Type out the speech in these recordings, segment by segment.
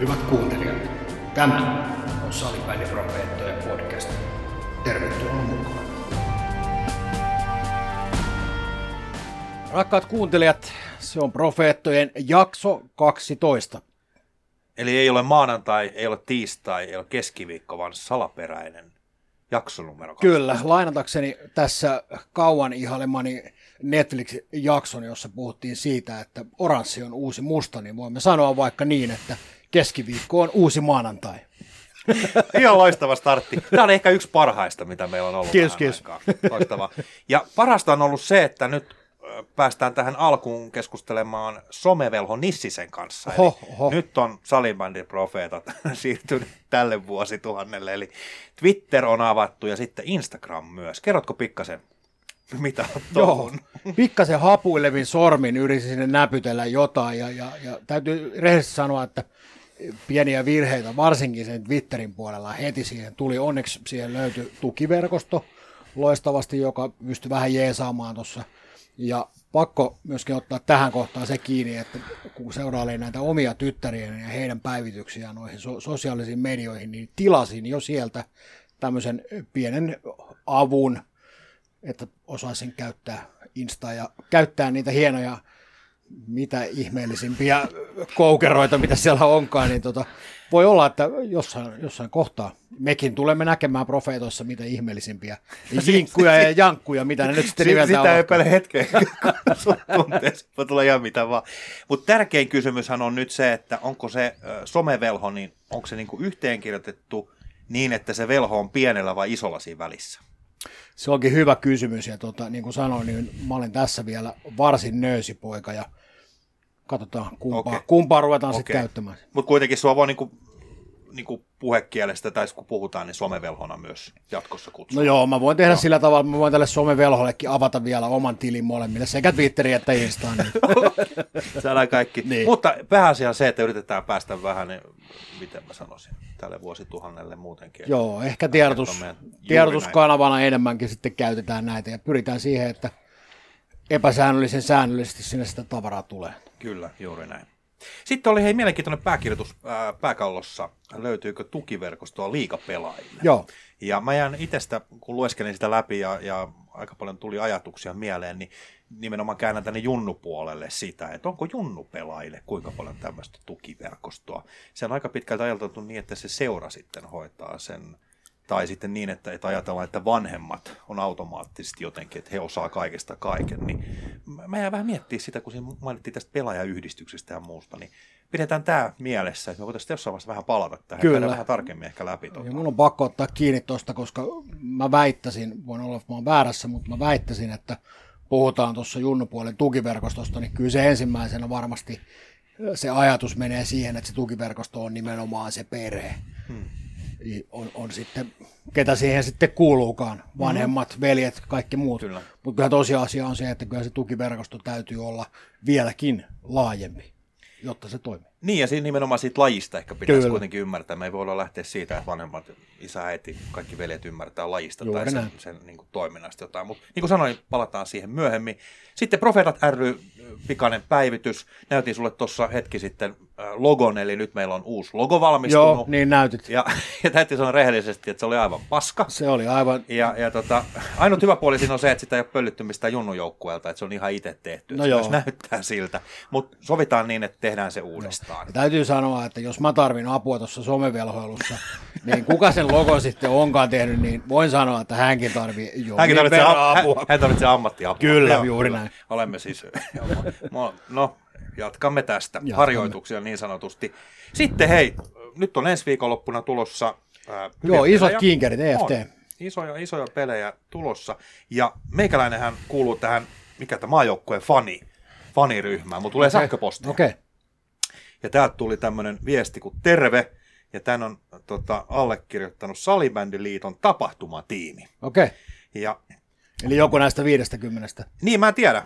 Hyvät kuuntelijat, tämä on Salibändiprofeettojen podcast. Tervetuloa mukaan. Rakkaat kuuntelijat, se on Profeettojen jakso 12. Eli ei ole maanantai, ei ole tiistai, ei ole keskiviikko, vaan salaperäinen jakso numero 12. Kyllä, lainatakseni tässä kauan ihailemani Netflix-jakson, jossa puhuttiin siitä, että oranssi on uusi musta, niin voimme sanoa vaikka niin, että keskiviikko on uusi maanantai. Ihan loistava startti. Tämä on ehkä yksi parhaista, mitä meillä on ollut Kiitos, kiitos. Loistavaa. Ja parasta on ollut se, että nyt päästään tähän alkuun keskustelemaan somevelho Nissisen kanssa. Oho, oho. Nyt on Salibandin profeetat siirtynyt tälle vuosituhannelle, eli Twitter on avattu ja sitten Instagram myös. Kerrotko pikkasen, mitä on Joo, pikkasen hapuilevin sormin yritin sinne näpytellä jotain ja, ja, ja täytyy rehellisesti sanoa, että pieniä virheitä, varsinkin sen Twitterin puolella heti siihen tuli. Onneksi siihen löytyi tukiverkosto loistavasti, joka pystyi vähän jeesaamaan tuossa. Ja pakko myöskin ottaa tähän kohtaan se kiinni, että kun seurailee näitä omia tyttäriä ja heidän päivityksiään noihin so- sosiaalisiin medioihin, niin tilasin jo sieltä tämmöisen pienen avun, että osaisin käyttää Insta ja käyttää niitä hienoja mitä ihmeellisimpiä koukeroita, mitä siellä onkaan, niin tota, voi olla, että jossain, jossain kohtaa mekin tulemme näkemään profeetoissa mitä ihmeellisimpiä jinkkuja ja jankkuja, mitä ne nyt sitten Si- nimeltä Sitä ovatkaan. ei epäile hetkeä, kun tulla ihan mitä vaan. Mutta tärkein kysymyshän on nyt se, että onko se somevelho, niin onko se niinku yhteenkirjoitettu niin, että se velho on pienellä vai isolla siinä välissä? Se onkin hyvä kysymys ja tota, niin kuin sanoin, niin mä olen tässä vielä varsin nöysipoika ja katsotaan kumpaa, Okei. kumpaa ruvetaan sitten Okei. käyttämään. Mutta kuitenkin sua voi niinku, niinku puhekielestä, tai kun puhutaan, niin somevelhona myös jatkossa kutsua. No joo, mä voin tehdä sillä tavalla, mä voin tälle somevelhollekin avata vielä oman tilin molemmille, sekä Twitteriin että Instaan. Niin. Saadaan kaikki. Niin. Mutta pääasia on se, että yritetään päästä vähän, niin, miten mä sanoisin, tälle vuosituhannelle muutenkin. Joo, ehkä tiedotus, tiedotuskanavana enemmänkin sitten käytetään näitä ja pyritään siihen, että epäsäännöllisen säännöllisesti sinne sitä tavaraa tulee. Kyllä, juuri näin. Sitten oli hei mielenkiintoinen pääkirjoitus ää, pääkallossa. Löytyykö tukiverkostoa liikapelaajille? Joo, Ja mä jään itsestä, kun lueskelin sitä läpi ja, ja aika paljon tuli ajatuksia mieleen, niin nimenomaan käännän tänne junnupuolelle sitä, että onko junnupelaajille kuinka paljon tämmöistä tukiverkostoa. Se on aika pitkälti ajateltu niin, että se seura sitten hoitaa sen, tai sitten niin, että, että ajatellaan, että vanhemmat on automaattisesti jotenkin, että he osaa kaikesta kaiken. Niin mä- jään vähän miettimään sitä, kun siinä mainittiin tästä pelaajayhdistyksestä ja muusta, niin pidetään tämä mielessä, että me voitaisiin jossain vaiheessa vähän palata tähän, Kyllä. vähän tarkemmin ehkä läpi. Tuota. ja mun on pakko ottaa kiinni tuosta, koska mä väittäisin, voin olla, että mä oon väärässä, mutta mä väittäisin, että puhutaan tuossa junnupuolen tukiverkostosta, niin kyllä se ensimmäisenä varmasti se ajatus menee siihen, että se tukiverkosto on nimenomaan se perhe. Hmm. On, on sitten, ketä siihen sitten kuuluukaan, vanhemmat, veljet, kaikki muut. Kyllä. Mutta kyllä tosiasia on se, että kyllä se tukiverkosto täytyy olla vieläkin laajempi, jotta se toimii. Niin, ja siinä nimenomaan siitä lajista ehkä pitäisi Kyllä. kuitenkin ymmärtää. Me ei voi olla lähteä siitä, että vanhemmat, isä, äiti, kaikki veljet ymmärtää lajista Juuri tai sen, sen niin kuin toiminnasta jotain. Mutta niin kuin sanoin, palataan siihen myöhemmin. Sitten Profeetat ry, pikainen päivitys. Näytin sulle tuossa hetki sitten äh, logon, eli nyt meillä on uusi logo valmistunut. Joo, niin näytit. Ja, ja täytyy sanoa rehellisesti, että se oli aivan paska. Se oli aivan, Ja, ja tota, ainut hyvä puoli siinä on se, että sitä ei ole pöllytty mistään junnujoukkueelta, että se on ihan itse tehty. No se joo. myös näyttää siltä. Mutta sovitaan niin, että tehdään se uudestaan. Ja täytyy sanoa, että jos mä tarvin apua tuossa somevelhoilussa, niin kuka sen logon sitten onkaan tehnyt, niin voin sanoa, että hänkin tarvii jo Hänkin tarvitsee, verran hän, apua. hän tarvitsee ammattiapua. Kyllä, juuri näin. Olemme siis, no, jatkamme tästä Jatkamme. harjoituksia niin sanotusti. Sitten hei, nyt on ensi viikonloppuna tulossa ää, Joo, isot pelejä. kinkerit, EFT. On. Isoja, isoja pelejä tulossa. Ja meikäläinenhän kuuluu tähän, mikä tämä maajoukkueen fani, faniryhmään. Mulla tulee okay. sähköpostia. Okei, okay. Ja täältä tuli tämmöinen viesti kuin terve. Ja tämän on tota, allekirjoittanut Salibändiliiton tapahtumatiimi. okei. Okay. Ja Eli joku näistä 50. Niin, mä en tiedä.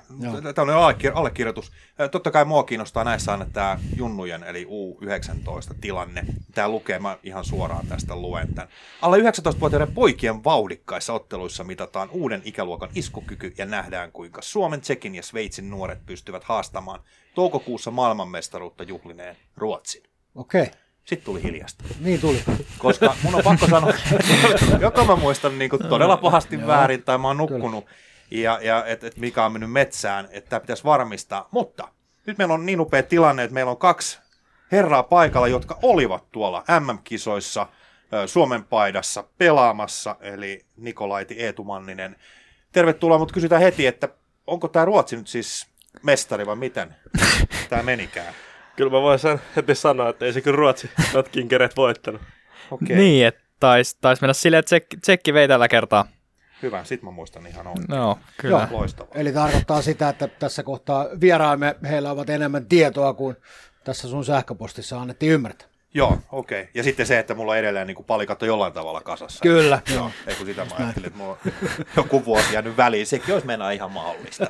Tämä on allekir- allekirjoitus. Totta kai mua kiinnostaa näissä aina tämä junnujen, eli U19-tilanne. Tämä lukee, mä ihan suoraan tästä luen tämän. Alle 19-vuotiaiden poikien vauhdikkaissa otteluissa mitataan uuden ikäluokan iskukyky ja nähdään, kuinka Suomen, Tsekin ja Sveitsin nuoret pystyvät haastamaan toukokuussa maailmanmestaruutta juhlineen Ruotsin. Okei. Okay. Sitten tuli hiljasta. Niin tuli. Koska mun on pakko sanoa, että joko mä muistan niin todella pahasti Joo. väärin tai mä oon nukkunut. Kyllä. Ja, ja että et mikä on mennyt metsään, että tämä pitäisi varmistaa. Mutta nyt meillä on niin upea tilanne, että meillä on kaksi herraa paikalla, jotka olivat tuolla MM-kisoissa Suomen paidassa pelaamassa, eli Nikolaiti Eetumanninen. Tervetuloa, mutta kysytään heti, että onko tämä Ruotsi nyt siis mestari vai miten tämä menikään? Kyllä mä voin sen heti sanoa, että ei se kyllä Ruotsi notkin keret voittanut. Okay. Niin, että taisi tais mennä silleen, että tsekki, tsekki vei tällä kertaa. Hyvä, sit mä muistan ihan oikein. No, kyllä. Joo. Loistavaa. Eli tarkoittaa sitä, että tässä kohtaa vieraamme, heillä ovat enemmän tietoa kuin tässä sun sähköpostissa annettiin ymmärtää. Joo, okei. Okay. Ja sitten se, että mulla on edelleen niin palikat on jollain tavalla kasassa. Kyllä. Joo. Ei kun sitä mä ajattelin, että mulla on joku vuosi jäänyt väliin. Sekin olisi mennä ihan mahdollista.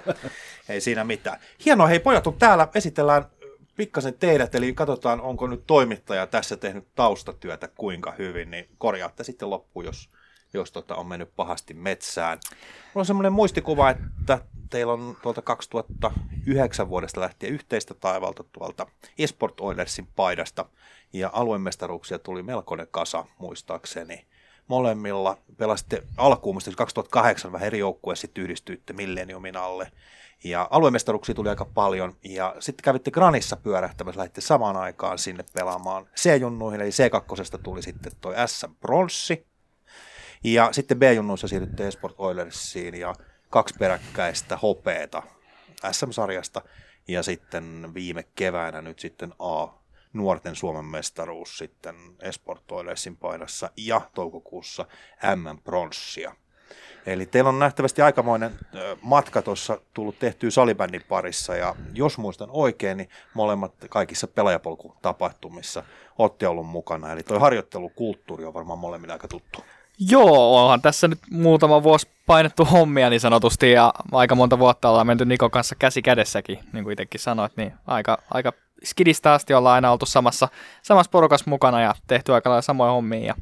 Ei siinä mitään. Hienoa, hei pojat on täällä. Esitellään pikkasen teidät, eli katsotaan, onko nyt toimittaja tässä tehnyt taustatyötä kuinka hyvin, niin korjaatte sitten loppuun, jos, jos tota on mennyt pahasti metsään. Mulla on semmoinen muistikuva, että teillä on tuolta 2009 vuodesta lähtien yhteistä taivalta tuolta Esport Oilersin paidasta, ja aluemestaruuksia tuli melkoinen kasa muistaakseni. Molemmilla pelasitte alkuun, 2008 vähän eri joukkueessa sitten yhdistyitte Millenniumin alle. Ja aluemestaruuksia tuli aika paljon, ja sitten kävitte Granissa pyörähtämässä, lähditte samaan aikaan sinne pelaamaan C-junnuihin, eli C2 tuli sitten toi S-pronssi, ja sitten B-junnuissa siirrytte Esport Oilersiin, ja kaksi peräkkäistä hopeeta SM-sarjasta, ja sitten viime keväänä nyt sitten A nuorten Suomen mestaruus sitten Esport Oilersin painassa ja toukokuussa M-pronssia. Eli teillä on nähtävästi aikamoinen matka tuossa tullut tehtyä salibändin parissa, ja jos muistan oikein, niin molemmat kaikissa pelaajapolkutapahtumissa olette ollut mukana. Eli tuo harjoittelukulttuuri on varmaan molemmille aika tuttu. Joo, onhan tässä nyt muutama vuosi painettu hommia niin sanotusti, ja aika monta vuotta ollaan menty Nikon kanssa käsi kädessäkin, niin kuin itsekin sanoit, niin aika, aika skidistä asti ollaan aina oltu samassa, samassa porukassa mukana ja tehty aika lailla samoja hommia. Ja,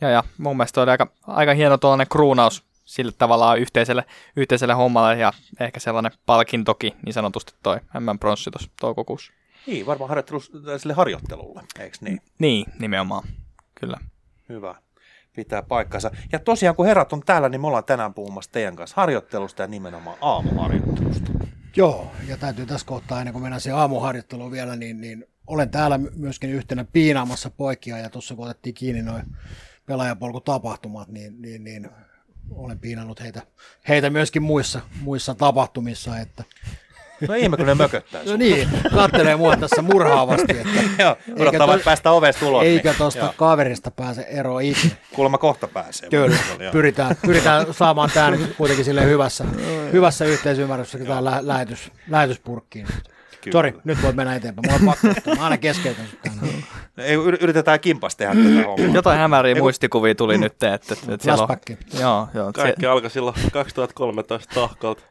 ja, ja mun mielestä oli aika, aika hieno tuollainen kruunaus sillä tavalla yhteiselle, yhteiselle hommalle ja ehkä sellainen palkintoki niin sanotusti toi M-pronssi tuossa toukokuussa. Niin, varmaan harjoittelu, sille harjoittelulle, eikö niin? Niin, nimenomaan, kyllä. Hyvä, pitää paikkansa. Ja tosiaan kun herrat on täällä, niin me ollaan tänään puhumassa teidän kanssa harjoittelusta ja nimenomaan aamuharjoittelusta. Joo, ja täytyy tässä kohtaa, ennen kuin mennään siihen aamuharjoitteluun vielä, niin, niin olen täällä myöskin yhtenä piinaamassa poikia, ja tuossa kun otettiin kiinni noin pelaajapolkutapahtumat, niin, niin, niin olen piinannut heitä, heitä myöskin muissa, muissa tapahtumissa, että No ihme, kun ne mököttää No niin, kattelee mua tässä murhaavasti. Että joo, odottaa to, päästä ovesta ulos. Eikä niin. tuosta kaverista pääse eroon itse. Kuulemma kohta pääsee. Kyllä, pyritään, pyritään saamaan tämä nyt kuitenkin sille hyvässä, hyvässä yhteisymmärryksessä tämä lä- lähetys, lähetyspurkkiin. Sori, nyt voit mennä eteenpäin. Mulla on pakko, mä aina keskeytän sut Ei, yritetään kimpas tehdä tätä hommaa. Jotain hämäriä Eiku... muistikuvia tuli nyt, että, että, että siellä on, joo, joo, Kaikki se... alkoi silloin 2013 tahkalta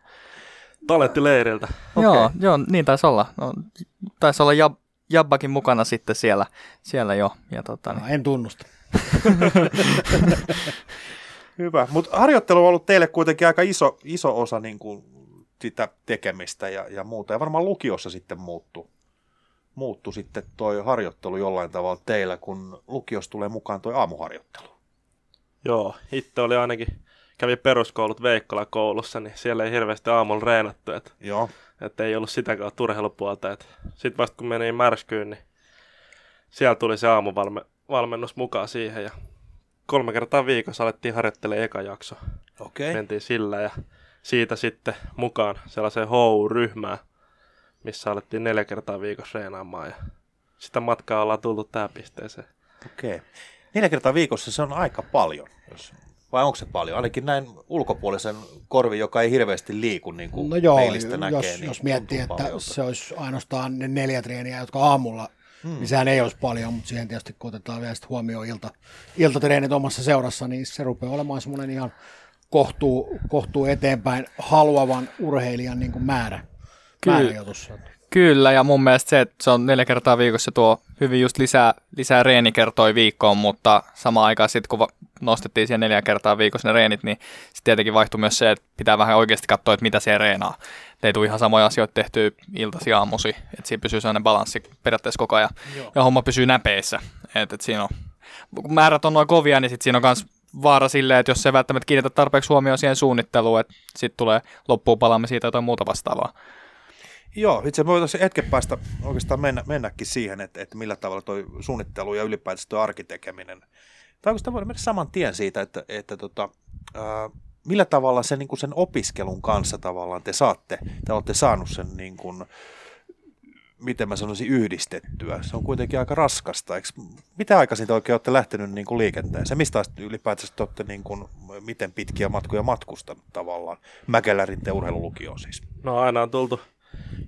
talenttileiriltä. Okay. Joo, joo, niin taisi olla. No, taisi olla Jab, Jabbakin mukana sitten siellä, siellä jo. Ja tota, niin. no, en tunnusta. Hyvä, mutta harjoittelu on ollut teille kuitenkin aika iso, iso osa niin kuin sitä tekemistä ja, ja muuta. Ja varmaan lukiossa sitten muuttuu muuttu sitten toi harjoittelu jollain tavalla teillä, kun lukiossa tulee mukaan toi aamuharjoittelu. Joo, itse oli ainakin, kävi peruskoulut Veikkola koulussa, niin siellä ei hirveästi aamulla reenattu, että, Joo. että ei ollut sitä kautta urheilupuolta. Sitten vasta kun meni märskyyn, niin siellä tuli se aamuvalmennus mukaan siihen ja kolme kertaa viikossa alettiin harjoittelemaan eka jakso. Okay. Mentiin sillä ja siitä sitten mukaan sellaiseen HOU-ryhmään, missä alettiin neljä kertaa viikossa reenaamaan ja sitä matkaa ollaan tultu tähän pisteeseen. Okei. Okay. Neljä kertaa viikossa se on aika paljon, jos vai onko se paljon? Ainakin näin ulkopuolisen korvi, joka ei hirveästi liiku, niin kuin no joo, jos, näkee. Niin jos miettii, että paljolta. se olisi ainoastaan ne neljä treeniä, jotka aamulla, hmm. niin sehän ei olisi paljon, mutta siihen tietysti kun otetaan vielä huomioon ilta, iltatreenit omassa seurassa, niin se rupeaa olemaan semmoinen ihan kohtuu, kohtuu eteenpäin haluavan urheilijan niin kuin määrä. Kyllä. Kyllä, ja mun mielestä se, että se on neljä kertaa viikossa, tuo hyvin just lisää, lisää reenikertoi viikkoon, mutta samaan aikaan sitten kun nostettiin siihen neljä kertaa viikossa ne reenit, niin sitten tietenkin vaihtui myös se, että pitää vähän oikeasti katsoa, että mitä siellä reenaa. Et ei tule ihan samoja asioita tehtyä iltasi aamusi, että siinä pysyy sellainen balanssi periaatteessa koko ajan, Joo. ja homma pysyy näpeissä. Et, et siinä on, kun määrät on noin kovia, niin sit siinä on myös vaara silleen, että jos ei välttämättä kiinnitä tarpeeksi huomioon siihen suunnitteluun, että sitten tulee loppuun palaamme siitä jotain muuta vastaavaa. Joo, itse asiassa voitaisiin hetken päästä oikeastaan mennä, mennäkin siihen, että, että millä tavalla tuo suunnittelu ja ylipäätään tuo arkitekeminen. Tai oikeastaan voidaan mennä saman tien siitä, että, että tota, ää, millä tavalla sen, niin sen opiskelun kanssa tavallaan te saatte, te olette saanut sen niin kuin, miten mä sanoisin, yhdistettyä. Se on kuitenkin aika raskasta. Eikö, mitä aikaisin te oikein olette lähtenyt niin kuin liikenteeseen? Mistä asti ylipäätään te olette, niin kuin, miten pitkiä matkoja matkustanut tavallaan? Mäkelärin te urheilulukioon siis. No aina on tultu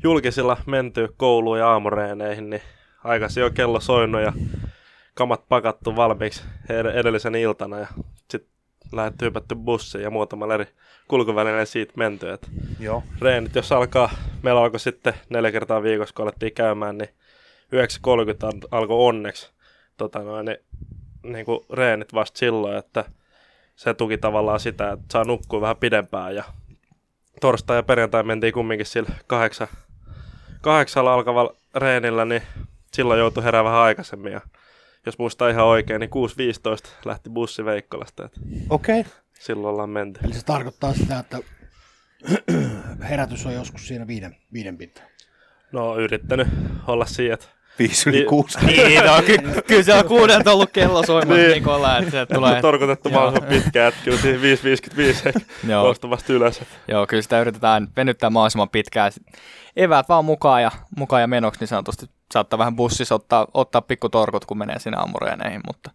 julkisilla menty kouluun ja aamureeneihin, niin aikaisin jo kello soinut ja kamat pakattu valmiiksi edellisen iltana ja sitten lähdetty hypätty bussiin ja muutamalla eri kulkuvälineen siitä menty. Et Joo. Reenit, jos alkaa, meillä alkoi sitten neljä kertaa viikossa, kun alettiin käymään, niin 9.30 alkoi onneksi tota noin, niin, niin kuin reenit vasta silloin, että se tuki tavallaan sitä, että saa nukkua vähän pidempään ja torstai ja perjantai mentiin kumminkin sillä kahdeksan, kahdeksalla alkavalla reenillä, niin silloin joutui herää vähän aikaisemmin ja jos muistaa ihan oikein, niin 6.15 lähti bussi Veikkolasta. Okei. Okay. Silloin ollaan menty. Eli se tarkoittaa sitä, että herätys on joskus siinä viiden, viiden pintaan. No yrittänyt olla siinä, että 5 yli 6. Niin, no, ky- kyllä se on kuudelta ollut kello soimassa Niin. niin. Nikola, että se tulee. Torkotettu Joo. mahdollisimman pitkään, että kyllä siihen 5.55 Joo. noustavasti ylös. Joo, kyllä sitä yritetään venyttää mahdollisimman pitkään. Eväät vaan mukaan ja, mukaan ja menoksi niin sanotusti saattaa vähän bussissa ottaa, ottaa pikkutorkut, kun menee sinne aamureeneihin, mutta,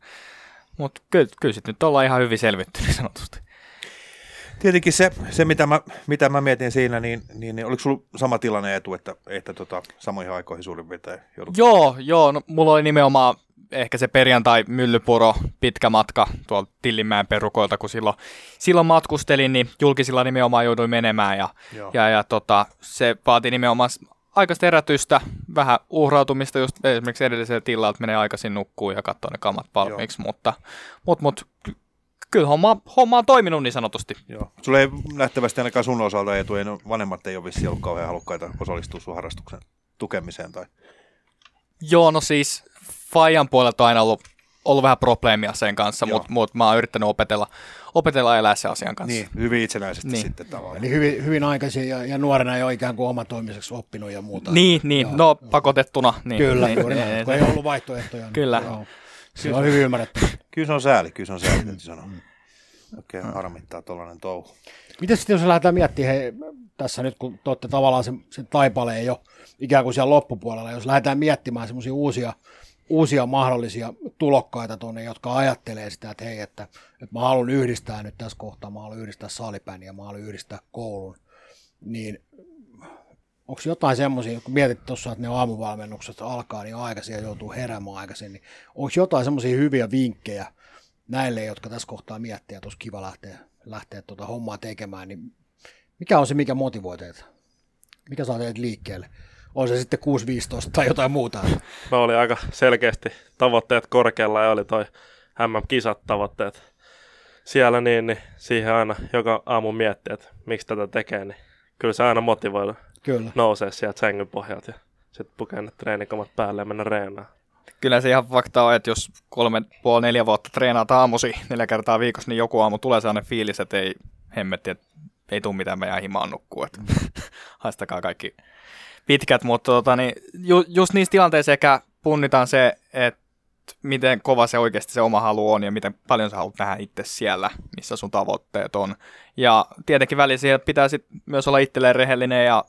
mutta kyllä, kyllä sitten nyt ollaan ihan hyvin selvitty niin sanotusti. Tietenkin se, se mitä, mä, mitä mä mietin siinä, niin, niin, niin oliko sulla sama tilanne etu, että, että tota, samoihin aikoihin suurin piirtein joudut? Joo, joo, no, mulla oli nimenomaan ehkä se perjantai Myllypuro pitkä matka tuolta Tillinmäen perukoilta, kun silloin, silloin matkustelin, niin julkisilla nimenomaan jouduin menemään ja, Joo. ja, ja tota, se vaati nimenomaan aikaista herätystä, vähän uhrautumista just esimerkiksi edellisellä tilalla, että menee aikaisin nukkuu ja katsoo ne kamat valmiiksi, mutta, mutta, mutta ky- kyllä homma, homma on toiminut niin sanotusti. Joo. Sulla ei nähtävästi ainakaan sun osalta etu, ei, no, vanhemmat ei ole vissiin ollut kauhean halukkaita osallistua sun harrastuksen tukemiseen. Tai... Joo, no siis Fajan puolelta on aina ollut, ollut vähän probleemia sen kanssa, mutta mut mä oon yrittänyt opetella, opetella elää sen asian kanssa. Niin, hyvin itsenäisesti Niin. sitten tavallaan. Eli hyvin, hyvin aikaisin ja, ja nuorena jo ikään kuin omatoimiseksi oppinut ja muuta. Niin, niin Joo, no pakotettuna. Niin, Kyllä, niin, juuri niin, näin, niin, kun ei ollut vaihtoehtoja. Niin, Kyllä. Joo. Se on hyvin ymmärrettävä. Kyllä se on sääli, kyllä se on sääli, täytyy sanoa. Okei, okay, harmittaa tuollainen touhu. Miten sitten jos lähdetään miettimään, hei, tässä nyt kun te olette tavallaan sen, sen taipaleen jo ikään kuin siellä loppupuolella, jos lähdetään miettimään semmoisia uusia, uusia mahdollisia tulokkaita tuonne, jotka ajattelee sitä, että hei, että, että mä haluan yhdistää nyt tässä kohtaa, mä haluan yhdistää salibändin ja mä haluan yhdistää koulun, niin onko jotain semmoisia, kun mietit tuossa, että ne aamuvalmennukset alkaa niin aikaisin ja joutuu heräämään aikaisin, niin onko jotain semmoisia hyviä vinkkejä näille, jotka tässä kohtaa miettiä, että olisi kiva lähteä, lähteä tuota hommaa tekemään, niin mikä on se, mikä motivoi teitä? Mikä saa teidät liikkeelle? On se sitten 6-15 tai jotain muuta. No oli aika selkeästi tavoitteet korkealla ja oli toi MM-kisat tavoitteet siellä, niin, niin siihen aina joka aamu miettii, että miksi tätä tekee, niin kyllä se aina motivoi Kyllä. nousee sieltä sängyn pohjalta ja sitten pukee ne treenikamat päälle ja mennä reenaan. Kyllä se ihan fakta on, että jos kolme, puoli, neljä vuotta treenaat aamusi neljä kertaa viikossa, niin joku aamu tulee sellainen fiilis, että ei hemmetti, että ei tule mitään, mä jään himaan nukkuu. Että haistakaa kaikki pitkät, mutta tota, niin, ju, just niissä tilanteissa ehkä punnitaan se, että miten kova se oikeasti se oma halu on ja miten paljon sä haluat nähdä itse siellä, missä sun tavoitteet on. Ja tietenkin välillä siihen pitää sit myös olla itselleen rehellinen ja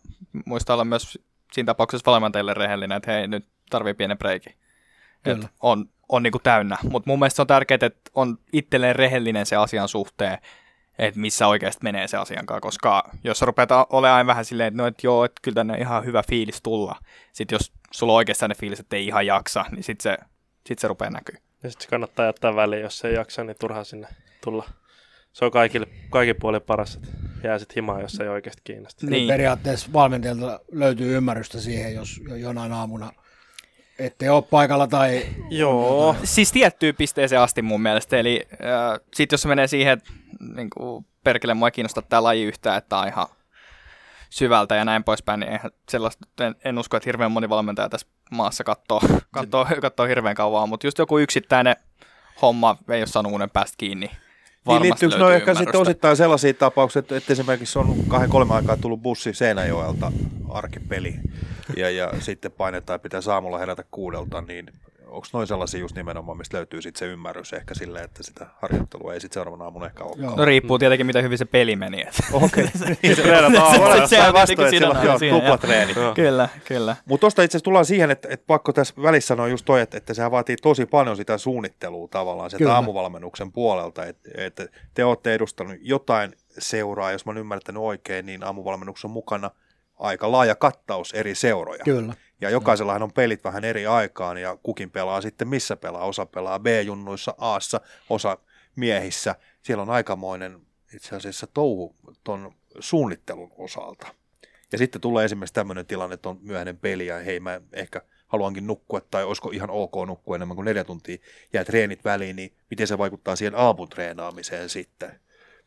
muistaa olla myös siinä tapauksessa valmentajille rehellinen, että hei, nyt tarvii pienen breikin. Kyllä. Et on, on niinku täynnä. Mutta mun mielestä se on tärkeää, että on itselleen rehellinen se asian suhteen, että missä oikeasti menee se asian kanssa, koska jos sä rupeat olemaan aina vähän silleen, että no, et joo, että kyllä tänne ihan hyvä fiilis tulla. Sitten jos sulla on oikeasti ne fiilis, että ei ihan jaksa, niin sitten se, sit se rupeaa näkyy. Ja sitten se kannattaa jättää väliin, jos ei jaksa, niin turhaa sinne tulla. Se on kaikille, kaikin puolin paras, että jää sitten himaan, jos ei oikeasti kiinnosta. Niin. Periaatteessa valmentajalta löytyy ymmärrystä siihen, jos jo jonain aamuna ettei ole paikalla tai... Joo. Siis tiettyyn pisteeseen asti mun mielestä, eli äh, sit jos se menee siihen, että niin kuin, perkele mua ei kiinnosta tämä laji yhtään, että on ihan syvältä ja näin poispäin, niin eihän sellaista, en, en usko, että hirveän moni valmentaja tässä maassa katsoo, katsoo, katsoo hirveän kauan, mutta just joku yksittäinen homma ei ole saanut unen päästä kiinni. Niin Varmasti liittyykö löytyy no ehkä sitten osittain sellaisia tapauksia, että, että esimerkiksi on kahden kolme aikaa tullut bussi Seinäjoelta arkipeli ja, ja sitten painetaan, pitää saamulla herätä kuudelta, niin onko noin sellaisia just nimenomaan, mistä löytyy sitten se ymmärrys ehkä silleen, että sitä harjoittelua ei sitten seuraavana aamuna ehkä ole. No riippuu tietenkin, miten hyvin se peli meni. Okei. Niin, aamulla. se on tietenkin että siinä siellä on tuplatreeni. kyllä, kyllä. Mutta tuosta itse asiassa tullaan siihen, että, että pakko tässä välissä sanoa just toi, että, että sehän vaatii tosi paljon sitä suunnittelua tavallaan sieltä Kyllä. aamuvalmennuksen puolelta, että, että te olette edustanut jotain seuraa, jos mä oon ymmärtänyt oikein, niin aamuvalmennuksen on mukana aika laaja kattaus eri seuroja. Kyllä. Ja jokaisellahan on pelit vähän eri aikaan ja kukin pelaa sitten missä pelaa. Osa pelaa B-junnuissa, Aassa, osa miehissä. Siellä on aikamoinen itse asiassa touhu ton suunnittelun osalta. Ja sitten tulee esimerkiksi tämmöinen tilanne, että on myöhäinen peli ja hei mä ehkä haluankin nukkua tai olisiko ihan ok nukkua enemmän kuin neljä tuntia, jää treenit väliin, niin miten se vaikuttaa siihen aamutreenaamiseen sitten.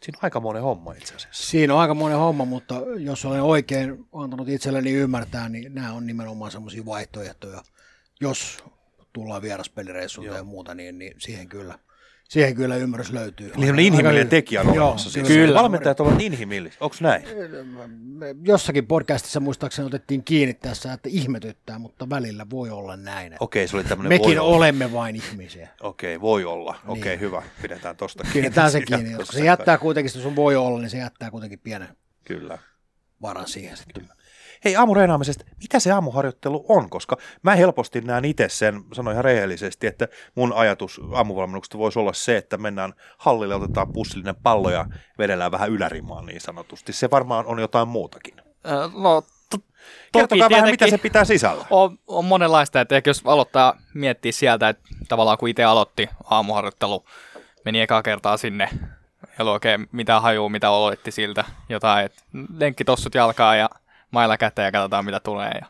Siinä on aikamoinen homma itse asiassa. Siinä on aika monen homma, mutta jos olen oikein antanut itselleni ymmärtää, niin nämä on nimenomaan semmoisia vaihtoehtoja. Jos tullaan vieraspelireissulta ja muuta, niin, niin siihen kyllä. Siihen kyllä ymmärrys löytyy. Eli on inhimillinen tekijä on olemassa. siis. kyllä. Valmentajat ovat inhimillisiä. Onko näin? Jossakin podcastissa muistaakseni otettiin kiinni tässä, että ihmetyttää, mutta välillä voi olla näin. Okei, se oli tämmöinen voi Mekin olla. olemme vain ihmisiä. Okei, voi olla. Okei, Niin. hyvä. Pidetään tosta Pidetään se kiinni. Tossa se jättää kuitenkin, jos sun voi olla, niin se jättää kuitenkin pienen Kyllä. varan siihen sitten. Hei, aamureenaamisesta, mitä se aamuharjoittelu on? Koska mä helposti näen itse sen, sanoin ihan rehellisesti, että mun ajatus aamuvalmennuksesta voisi olla se, että mennään hallille, otetaan pussillinen pallo ja vedellään vähän ylärimaan niin sanotusti. Se varmaan on jotain muutakin. No, to, Kertokaa vähän, mitä se pitää sisällä. on, on monenlaista, että ehkä jos aloittaa miettiä sieltä, että tavallaan kun itse aloitti aamuharjoittelu, meni ekaa kertaa sinne, ei ollut oikein mitään hajua, mitä oletti siltä, jotain, että lenkkitossut jalkaa ja mailla käteen ja katsotaan mitä tulee. Ja,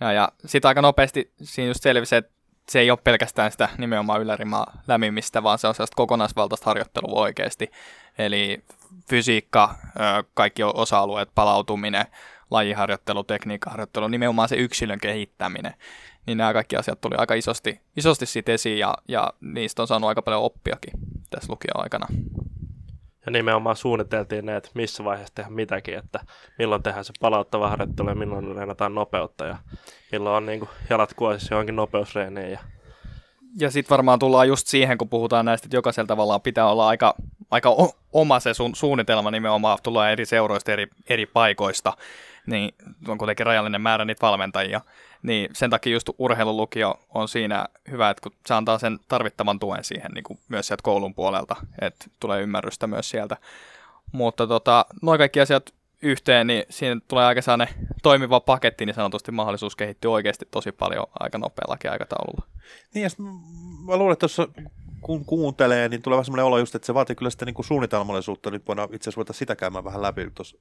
ja, ja sitten aika nopeasti siinä just selvisi, että se ei ole pelkästään sitä nimenomaan ylärimaa lämimistä, vaan se on sellaista kokonaisvaltaista harjoittelua oikeasti. Eli fysiikka, kaikki osa-alueet, palautuminen, lajiharjoittelu, tekniikkaharjoittelu, nimenomaan se yksilön kehittäminen. Niin nämä kaikki asiat tuli aika isosti, isosti siitä esiin ja, ja niistä on saanut aika paljon oppiakin tässä lukio-aikana. Ja nimenomaan suunniteltiin ne, että missä vaiheessa tehdään mitäkin, että milloin tehdään se palauttava harjoittelu ja milloin reenataan nopeutta ja milloin on niin kuin jalat kuosissa johonkin nopeusreeniin. Ja Ja sitten varmaan tullaan just siihen, kun puhutaan näistä, että jokaisella tavallaan pitää olla aika, aika oma se sun suunnitelma nimenomaan, tulee eri seuroista, eri, eri paikoista, niin on kuitenkin rajallinen määrä niitä valmentajia. Niin sen takia just urheilulukio on siinä hyvä, että kun se antaa sen tarvittavan tuen siihen niin kuin myös sieltä koulun puolelta, että tulee ymmärrystä myös sieltä. Mutta tota, noin kaikki asiat yhteen, niin siinä tulee aika sellainen toimiva paketti, niin sanotusti mahdollisuus kehittyy oikeasti tosi paljon aika nopeallakin aikataululla. Niin, ja mä luulen, että tuossa kun kuuntelee, niin tulee vähän semmoinen olo just, että se vaatii kyllä sitä niin kuin suunnitelmallisuutta. Nyt voidaan itse asiassa sitä käymään vähän läpi, tuossa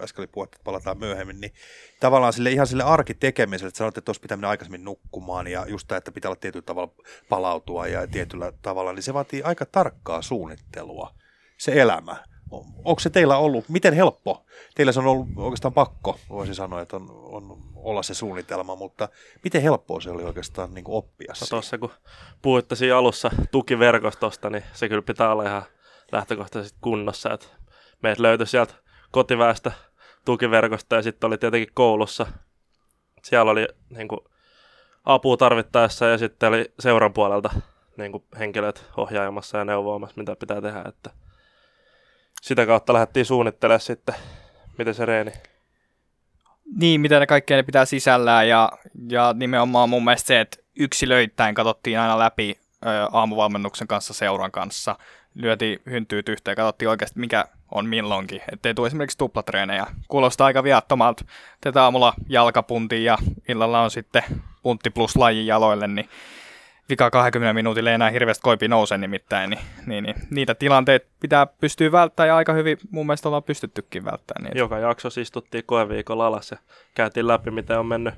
äsken oli puhetta, että palataan myöhemmin. Niin tavallaan sille ihan sille arkitekemiselle, että sanoit, että tuossa pitää mennä aikaisemmin nukkumaan ja just tämä, että pitää olla tietyllä tavalla palautua ja tietyllä tavalla, niin se vaatii aika tarkkaa suunnittelua, se elämä. On- Onko se teillä ollut, miten helppo? Teillä se on ollut oikeastaan pakko, voisin sanoa, että on, on olla se suunnitelma, mutta miten helppoa se oli oikeastaan niin kuin oppia No tuossa kun puhuitte siinä alussa tukiverkostosta, niin se kyllä pitää olla ihan lähtökohtaisesti kunnossa. Että meitä löytyi sieltä kotiväestä tukiverkosta ja sitten oli tietenkin koulussa. Siellä oli niin kuin, apua tarvittaessa ja sitten oli seuran puolelta niin kuin, henkilöt ohjaamassa ja neuvoamassa, mitä pitää tehdä. Että sitä kautta lähdettiin suunnittelemaan sitten, miten se reeni. Niin, mitä ne kaikkea ne pitää sisällään ja, ja nimenomaan mun mielestä se, että yksilöittäin katsottiin aina läpi ö, aamuvalmennuksen kanssa seuran kanssa, lyötiin hynttyyt yhteen, katsottiin oikeasti mikä on milloinkin, ettei tule esimerkiksi tuplatreenejä. Kuulostaa aika viattomalta, teet aamulla jalkapunti ja illalla on sitten puntti plus laji jaloille, niin vika 20 minuutilla ei enää hirveästi koipi nouse nimittäin, niin, niin, niin niitä tilanteita pitää pystyä välttämään ja aika hyvin mun mielestä ollaan pystyttykin välttämään niitä. Joka jaksossa istuttiin koeviikolla alas ja käytiin läpi, miten on mennyt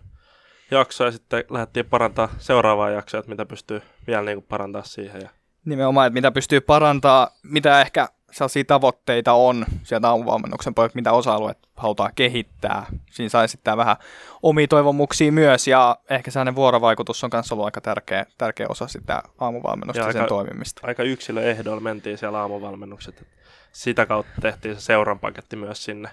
jakso ja sitten lähdettiin parantaa seuraavaa jaksoa, että mitä pystyy vielä niin kuin parantaa siihen. Ja Nimenomaan, että mitä pystyy parantaa, mitä ehkä sellaisia tavoitteita on sieltä aamuvalmennuksen puolelta, mitä osa-alueet halutaan kehittää. Siinä saa esittää vähän omia toivomuksia myös, ja ehkä sellainen vuorovaikutus on myös ollut aika tärkeä, tärkeä osa sitä aamuvalmennusta ja, Ja sen aika- toimimista. Aika yksilöehdoilla mentiin siellä aamuvalmennukset. et Sitä kautta tehtiin se seuran paketti myös sinne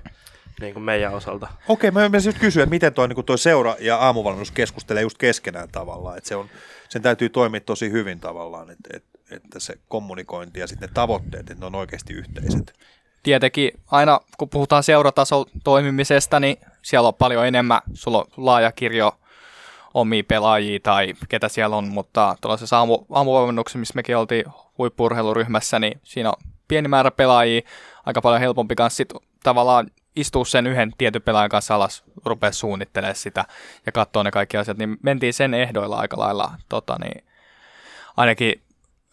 niin kuin meidän osalta. Okei, mä mä just kysyä, että miten toi, niin toi seura ja aamuvalmennus keskustelee just keskenään tavallaan, että se on, sen täytyy toimia tosi hyvin tavallaan, että, että, että se kommunikointi ja sitten ne tavoitteet, että ne on oikeasti yhteiset. Tietenkin aina kun puhutaan seuratason toimimisesta, niin siellä on paljon enemmän, sulla on laaja kirjo omia pelaajia tai ketä siellä on, mutta tuollaisessa aamu, aamuvalmennuksessa, missä mekin oltiin huippurheiluryhmässä, niin siinä on pieni määrä pelaajia, aika paljon helpompi kanssa sit tavallaan istua sen yhden tietyn pelaajan kanssa alas, rupea suunnittelemaan sitä ja katsoa ne kaikki asiat, niin mentiin sen ehdoilla aika lailla, tota, niin ainakin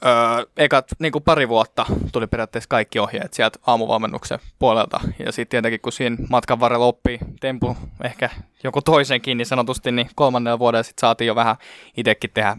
öö, ekat niin kuin pari vuotta tuli periaatteessa kaikki ohjeet sieltä aamuvalmennuksen puolelta. Ja sitten tietenkin, kun siinä matkan varrella oppii tempu ehkä joku toisenkin, niin sanotusti, niin kolmannella vuodella sitten saatiin jo vähän itsekin tehdä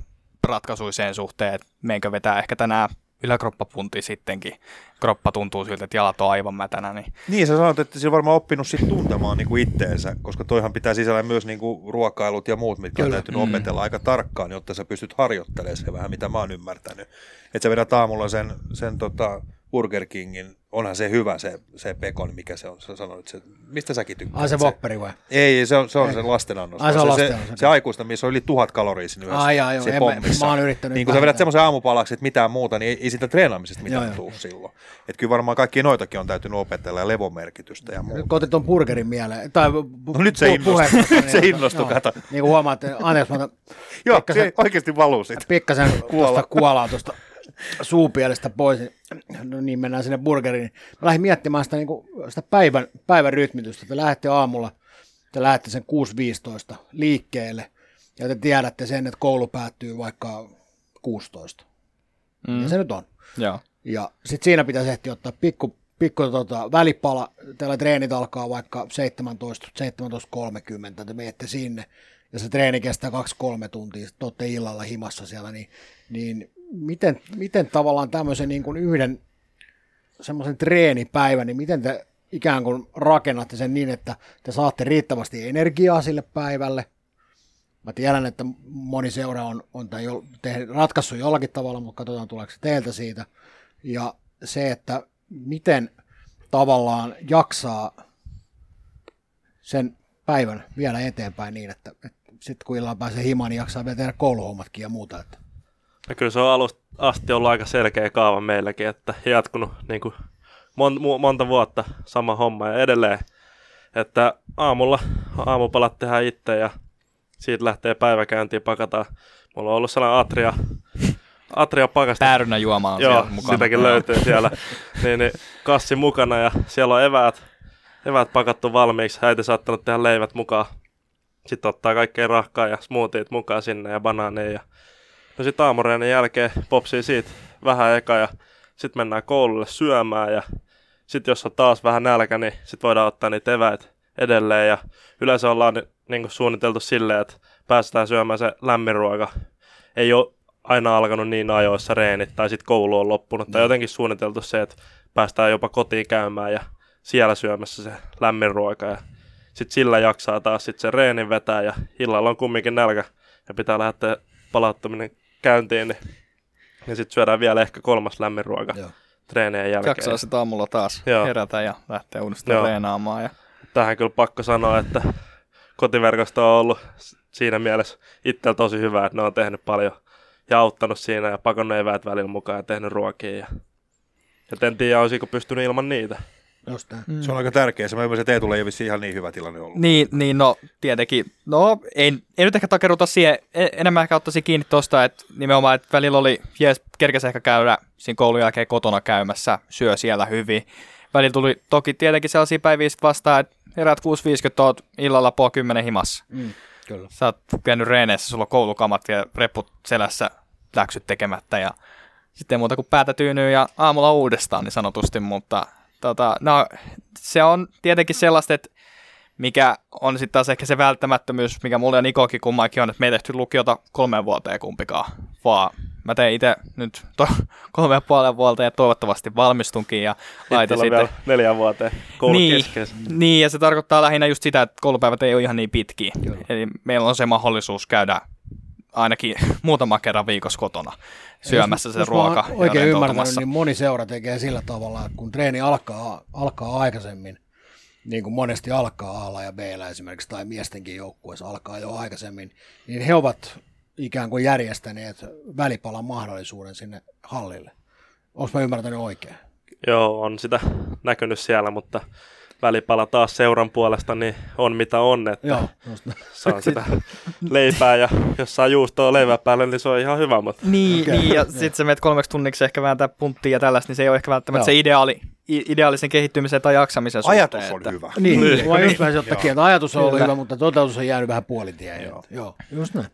ratkaisuja sen suhteen, että meinkö vetää ehkä tänään yläkroppapunti sittenkin. Kroppa tuntuu siltä, että jalat on aivan mätänä, niin Niin, sä sanoit, että sillä on varmaan oppinut sit tuntemaan niin kuin itteensä, koska toihan pitää sisällä myös niin kuin ruokailut ja muut, mitkä on Kyllä. täytynyt mm. opetella aika tarkkaan, jotta sä pystyt harjoittelemaan se vähän, mitä mä oon ymmärtänyt. Että sä vedät aamulla sen, sen tota Burger Kingin, onhan se hyvä se, se pekoni, mikä se on, sä sanoit, se, mistä säkin tykkäät? Ai se Wopperi vai? Ei, se on se, on se lastenannos. Ai, se on se, se, se aikuista, missä on yli tuhat kaloria siinä yhdessä, Ai, jaa, joo, se en mä- pommissa. mä oon yrittänyt Niin kun sä vedät semmoisen aamupalaksi, että mitään muuta, niin ei, ei sitä treenaamisesta mitään Joo, joo. tuu silloin. Että kyllä varmaan kaikki noitakin on täytynyt opetella ja levomerkitystä ja muuta. Nyt kun otit tuon burgerin mieleen, tai pu- No nyt se innostui. Nyt se tota, innostui, joo. kato. Niin kuin huomaat, anteeksi, mä Joo, se oikeasti valuu sit. pikkasen tuosta kuolaa tuosta suupielestä pois, no niin mennään sinne burgeriin. Mä lähdin miettimään sitä, niin kuin, sitä päivän, päivän rytmitystä. Te lähdette aamulla, te lähdette sen 6.15 liikkeelle, ja te tiedätte sen, että koulu päättyy vaikka 16. Mm. Ja se nyt on. joo. Ja sitten siinä pitäisi ehtiä ottaa pikku, pikku tota, välipala. Tällä treenit alkaa vaikka 17, 17.30, te menette sinne. Ja se treeni kestää 2-3 tuntia, sitten olette illalla himassa siellä, niin, niin miten, miten tavallaan tämmöisen niin kuin yhden semmoisen treenipäivän, niin miten te ikään kuin rakennatte sen niin, että te saatte riittävästi energiaa sille päivälle. Mä tiedän, että moni seura on, on tämän jo, ratkaissut jollakin tavalla, mutta katsotaan tuleeko teiltä siitä. Ja se, että miten tavallaan jaksaa sen päivän vielä eteenpäin niin, että, että sitten kun illalla pääsee himaan, niin jaksaa vielä tehdä kouluhommatkin ja muuta. Että. Ja kyllä se on alusta asti ollut aika selkeä kaava meilläkin, että jatkunut niin kuin mon, monta vuotta sama homma ja edelleen, että aamulla aamupalat tehdään itse ja siitä lähtee päiväkäyntiin pakataan. Mulla on ollut sellainen atria, atria pakasta. Päärynä juoma on Joo, siellä mukana. sitäkin löytyy siellä. niin, niin, kassi mukana ja siellä on eväät, eväät pakattu valmiiksi. Äiti saattanut tehdä leivät mukaan. Sitten ottaa kaikkea rahkaa ja smoothiet mukaan sinne ja banaaneja. Ja... No sitten aamureenin jälkeen popsii siitä vähän eka ja sitten mennään koululle syömään ja sitten jos on taas vähän nälkä, niin sitten voidaan ottaa niitä eväitä edelleen. Ja yleensä ollaan ni- niin kuin suunniteltu silleen, että päästään syömään se lämmin ruoka. Ei ole aina alkanut niin ajoissa reenit tai sitten koulu on loppunut tai jotenkin suunniteltu se, että päästään jopa kotiin käymään ja siellä syömässä se lämmin ruoka ja sitten sillä jaksaa taas sitten se reenin vetää ja illalla on kumminkin nälkä ja pitää lähteä palauttaminen käyntiin, niin ja sitten syödään vielä ehkä kolmas lämmin ruoka Joo. treenien jälkeen. Jaksaa sitten aamulla taas Joo. herätä ja lähteä uudestaan Joo. treenaamaan. Ja tähän kyllä pakko sanoa, että kotiverkosto on ollut siinä mielessä itsellä tosi hyvä, että ne on tehnyt paljon ja auttanut siinä ja pakonnut eväät välillä mukaan ja tehnyt ruokia. Ja, ja en tiedä, olisiko pystynyt ilman niitä. Just näin. Se on aika tärkeä. Se mä ymmärsin, että Eetulla ei ole vissiin ihan niin hyvä tilanne ollut. Niin, niin no tietenkin. No ei, ei nyt ehkä takeruta siihen, E- enemmän ehkä ottaisi kiinni tuosta, että nimenomaan, että välillä oli, jees, kerkesi ehkä käydä siinä koulun jälkeen kotona käymässä, syö siellä hyvin. Välillä tuli toki tietenkin sellaisia päiviä vastaan, että herät 6.50 oot illalla puoli kymmenen himassa. Mm, kyllä. Sä oot käynyt reeneissä, sulla on koulukamat ja reput selässä läksyt tekemättä ja sitten muuta kuin päätä tyynyy ja aamulla uudestaan niin sanotusti, mutta tota, no, se on tietenkin sellaista, että mikä on sitten taas ehkä se välttämättömyys, mikä mulla ja Nikokin kummankin on, että me ei tehty lukiota kolmeen vuoteen kumpikaan, vaan mä tein itse nyt to, kolme ja puolen vuotta ja toivottavasti valmistunkin ja laitan Sitten sitten... vielä neljän vuoteen koulu Niin, niin, ja se tarkoittaa lähinnä just sitä, että koulupäivät ei ole ihan niin pitkiä. Eli meillä on se mahdollisuus käydä ainakin muutama kerran viikossa kotona syömässä Jos- se jos ruoka oikein ymmärtänyt, niin moni seura tekee sillä tavalla, että kun treeni alkaa, alkaa aikaisemmin, niin kuin monesti alkaa A ja B esimerkiksi, tai miestenkin joukkueessa alkaa jo aikaisemmin, niin he ovat ikään kuin järjestäneet välipalan mahdollisuuden sinne hallille. Onko mä ymmärtänyt oikein? Joo, on sitä näkynyt siellä, mutta välipala taas seuran puolesta niin on mitä on, että Joo, just saa sitä leipää ja jos saa juustoa leivän päälle, niin se on ihan hyvä, mutta Niin, okay. niin ja sitten se menet kolmeksi tunniksi ehkä vääntää punttia ja tällaista, niin se ei ole ehkä välttämättä Joo. se ideaali, ideaalisen kehittymisen tai jaksamisen Ajatus suhteen, oli että- hyvä. Niin, Niin. niin. just vähän jotakin, että ajatus on ollut hyvä, mutta toteutus on jäänyt vähän puolitien. Joo. Joo. Joo, just näin.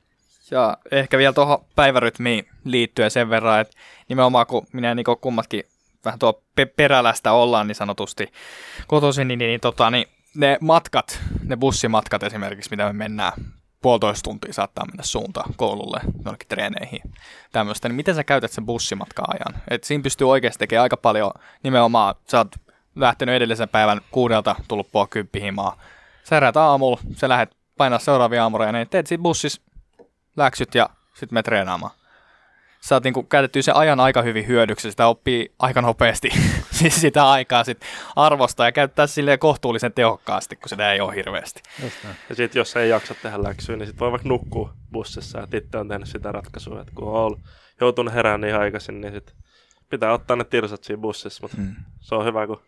Ja ehkä vielä tuohon päivärytmiin liittyen sen verran, että nimenomaan kun minä ja Niko kummatkin vähän tuo pe- perälästä ollaan niin sanotusti kotoisin, niin, niin, niin, tota, niin ne matkat, ne bussimatkat esimerkiksi, mitä me mennään, puolitoista tuntia saattaa mennä suuntaan koululle, jonnekin treeneihin, tämmöistä, niin miten sä käytät sen bussimatka-ajan? Et siinä pystyy oikeasti tekemään aika paljon nimenomaan, sä oot lähtenyt edellisen päivän kuudelta, tullut puoli kymppihimaa, sä heräät aamulla, sä lähdet painaa seuraavia aamureja, niin teet siinä bussissa läksyt ja sitten me treenaamaan. Sä oot niinku käytetty sen ajan aika hyvin hyödyksi, sitä oppii aika nopeasti siis sitä aikaa sit arvostaa ja käyttää silleen kohtuullisen tehokkaasti, kun sitä ei ole hirveästi. Ja sitten jos ei jaksa tehdä läksyä, niin sitten voi vaikka nukkua bussissa. Et itse on tehnyt sitä ratkaisua, että kun on ollut, joutunut herään niin aikaisin, niin sit pitää ottaa ne tirsat siinä bussissa. Mutta Mm. se on hyvä, kun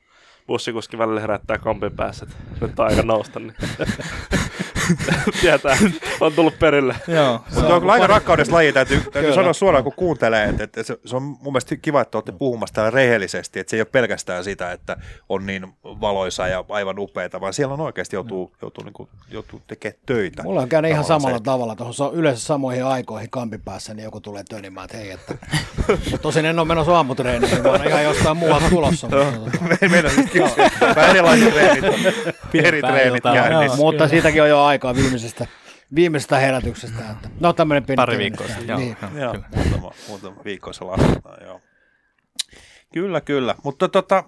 bussikuski välillä herättää kompin päässä, että nyt on aika nousta, niin tietää, on tullut perille. Joo. Mutta on aika rakkaudesta laji, täytyy, täytyy sanoa suoraan, kun kuuntelee, että, että se, se, on mun mielestä kiva, että olette puhumassa täällä rehellisesti, että se ei ole pelkästään sitä, että on niin valoisa ja aivan upeita, vaan siellä on oikeasti joutuu, joutuu, niin kuin, joutuu tekemään töitä. Mulla on käynyt ihan samalla se- tavalla. Tuohon yleensä samoihin aikoihin kampin päässä, niin joku tulee tönimään, että hei, että... Tosin en ole menossa aamutreeniin, vaan ihan jostain muualta tulossa. kyllä, vähän erilaiset treenit, eri treenit käynnissä. Mutta siitäkin on jo aikaa viimeisestä, viimeisestä herätyksestä. Että, no tämmöinen pieni Pari viikkoa sitten, joo. Niin. joo, Joo, kyllä. muutama, muutama viikko se lasketaan, joo. Kyllä, kyllä. Mutta tota,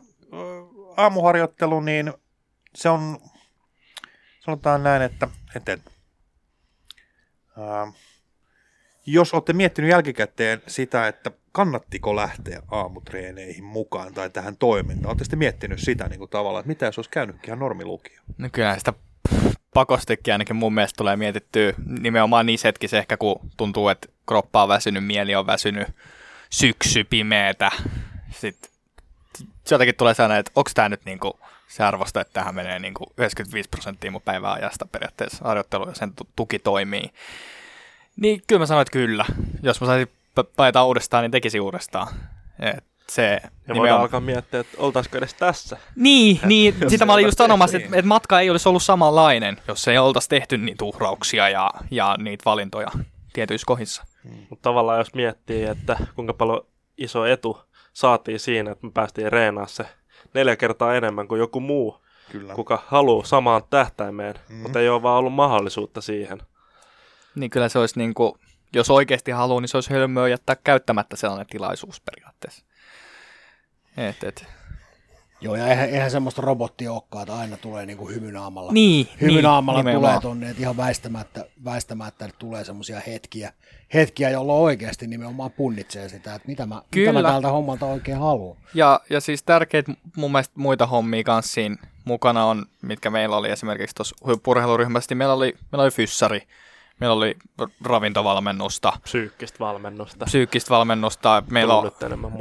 aamuharjoittelu, niin se on, sanotaan näin, että, että ää, jos olette miettinyt jälkikäteen sitä, että kannattiko lähteä aamutreeneihin mukaan tai tähän toimintaan, olette sitten miettinyt sitä niin kuin tavallaan, että mitä jos olisi käynytkin ihan normilukio? No kyllä sitä pakostikin ainakin mun mielestä tulee mietittyä nimenomaan niissä hetkissä ehkä, kun tuntuu, että kroppa on väsynyt, mieli on väsynyt, syksy pimeetä. Sitten jotenkin tulee sellainen, että onko tämä nyt niinku se arvosta, että tähän menee niinku 95 prosenttia mun päivän ajasta periaatteessa harjoittelu ja sen tu- tuki toimii. Niin kyllä mä sanoin, että kyllä. Jos mä saisin paita uudestaan, niin tekisi uudestaan. Et se Ja voidaan nimenomaan- alkaa miettiä, että oltaisiko edes tässä. niin, niin jos sitä mä olin just sanomassa, tehty, että, että matka ei olisi ollut samanlainen, jos ei oltaisi tehty niitä uhrauksia ja, ja niitä valintoja tietyissä kohdissa. Mutta tavallaan jos miettii, että kuinka paljon iso etu saatiin siinä, että me päästiin reenaa se neljä kertaa enemmän kuin joku muu, Kyllä. kuka haluaa samaan tähtäimeen, Mm. mm. mutta ei ole vaan ollut mahdollisuutta siihen. Niin kyllä se olisi niin kuin, jos oikeasti haluaa, niin se olisi hölmöä jättää käyttämättä sellainen tilaisuus periaatteessa. Et, et. Joo, ja eihän, eihän semmoista robottia olekaan, että aina tulee niinku hymynaamalla. Niin, Hymynaamalla niin, tulee tonne, että ihan väistämättä, väistämättä että tulee semmoisia hetkiä, hetkiä, jolloin oikeasti nimenomaan punnitsee sitä, että mitä mä, mitä mä Kyllä. tältä hommalta oikein haluan. Ja, ja siis tärkeitä mun mielestä muita hommia kanssa siinä mukana on, mitkä meillä oli esimerkiksi tuossa huippurheiluryhmässä, niin meillä oli, meillä oli fyssari, meillä oli ravintovalmennusta, Psyykkistä valmennusta. psyykkistä valmennusta, meillä on,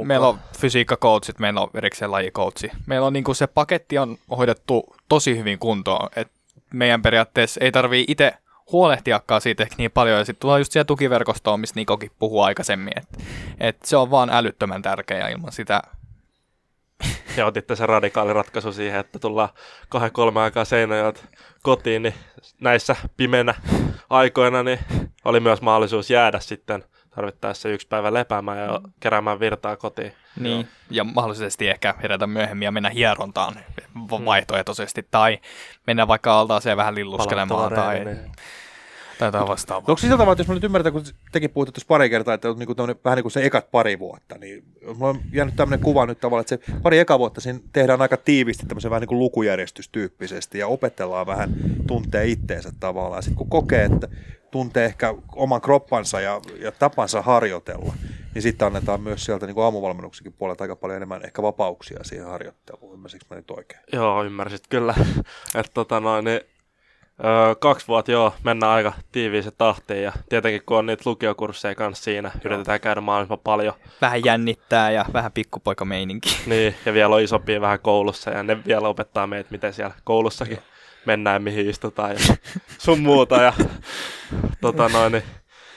meillä on fysiikkakoutsit, meillä on erikseen lajikoutsi. Meillä on niinku se paketti on hoidettu tosi hyvin kuntoon, että meidän periaatteessa ei tarvii itse huolehtiakaan siitä ehkä niin paljon, ja sitten tulee just siellä tukiverkostoon, mistä Nikokin puhuu aikaisemmin, että et se on vaan älyttömän tärkeä, ilman sitä Ja otitte sen radikaali ratkaisu siihen, että tullaan kahden kolme aikaa Seinäjoelta kotiin, niin näissä pimeänä aikoina niin oli myös mahdollisuus jäädä sitten tarvittaessa yksi päivä lepäämään ja keräämään virtaa kotiin. Niin, ja mahdollisesti ehkä herätä myöhemmin ja mennä hierontaan va- vaihtoehtoisesti, tai mennä vaikka altaaseen vähän lilluskelemaan, tai, niin- Tätä vastaavaa. Onko sillä tavalla, että jos mä nyt ymmärrän, kun tekin puhutte tuossa pari kertaa, että on niin kuin vähän niin kuin se ekat pari vuotta, niin mulla on jäänyt tämmöinen kuva nyt tavallaan, että se pari eka vuotta siinä tehdään aika tiivisti tämmöisen vähän niin kuin lukujärjestystyyppisesti ja opetellaan vähän tuntee itteensä tavallaan. Sitten kun kokee, että tuntee ehkä oman kroppansa ja, ja tapansa harjoitella, niin sitten annetaan myös sieltä niin aamuvalmennuksenkin puolelta aika paljon enemmän ehkä vapauksia siihen harjoitteluun. Ymmärsikö mä nyt oikein? Joo, ymmärsit kyllä. että tota noin, niin, öö, kaksi vuotta joo, mennään aika tiiviiseen tahtiin ja tietenkin kun on niitä lukiokursseja kanssa siinä, joo. yritetään käydä mahdollisimman paljon. Vähän jännittää ja vähän pikkupoika meininki. Niin, ja vielä on isompia vähän koulussa ja ne vielä opettaa meitä, miten siellä koulussakin mennään, mihin istutaan ja sun muuta. Ja, tota noin, niin,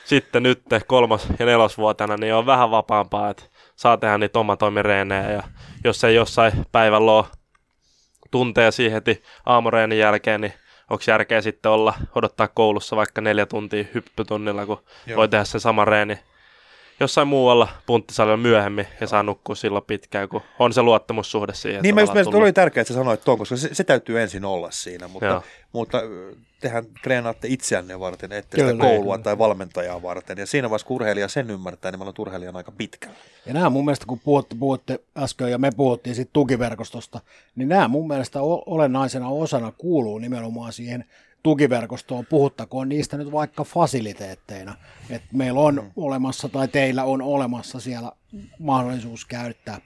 sitten nyt kolmas- ja nelosvuotena niin on vähän vapaampaa, että saa tehdä niitä omatoimireenejä ja jos ei jossain päivällä ole tunteja siihen heti aamureenin jälkeen, niin onko järkeä sitten olla, odottaa koulussa vaikka neljä tuntia hyppytunnilla, kun Joo. voi tehdä se sama reeni jossain muualla punttisalilla myöhemmin ja saa nukkua silloin pitkään, kun on se luottamussuhde siihen. Niin, mielestäni oli tärkeää, että sä sanoit tuon, koska se, se täytyy ensin olla siinä, mutta, mutta tehän treenaatte itseänne varten, ette sitä koulua tai valmentajaa varten. Ja siinä vaiheessa, kun urheilija sen ymmärtää, niin me ollaan urheilijan aika pitkällä. Ja nämä mun mielestä, kun puhutte, puhutte äsken ja me puhuttiin siitä tukiverkostosta, niin nämä mun mielestä olennaisena osana kuuluu nimenomaan siihen tukiverkostoon, puhuttakoon niistä nyt vaikka fasiliteetteina. että meillä on mm. olemassa tai teillä on olemassa siellä mahdollisuus käyttää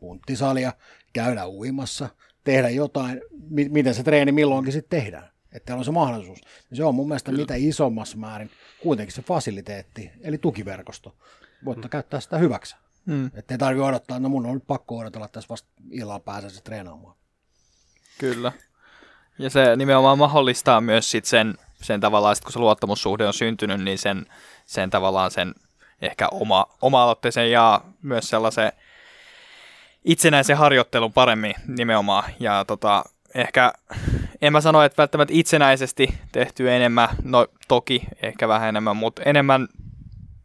punttisalia, käydä uimassa, tehdä jotain, miten se treeni milloinkin sitten tehdään. Että teillä on se mahdollisuus. Se on mun mielestä mitä isommassa määrin kuitenkin se fasiliteetti, eli tukiverkosto. Voitte mm. käyttää sitä hyväksi. Mm. Että ei tarvitse odottaa, että no mun on nyt pakko odotella tässä vasta illalla pääsee se treenaamaan. Kyllä. Ja se nimenomaan mahdollistaa myös sit sen, sen tavallaan, sit kun se luottamussuhde on syntynyt, niin sen, sen tavallaan sen ehkä oma, oma-aloitteisen ja myös sellaisen itsenäisen harjoittelun paremmin nimenomaan. Ja tota, ehkä en mä sano, että välttämättä itsenäisesti tehty enemmän, no toki ehkä vähän enemmän, mutta enemmän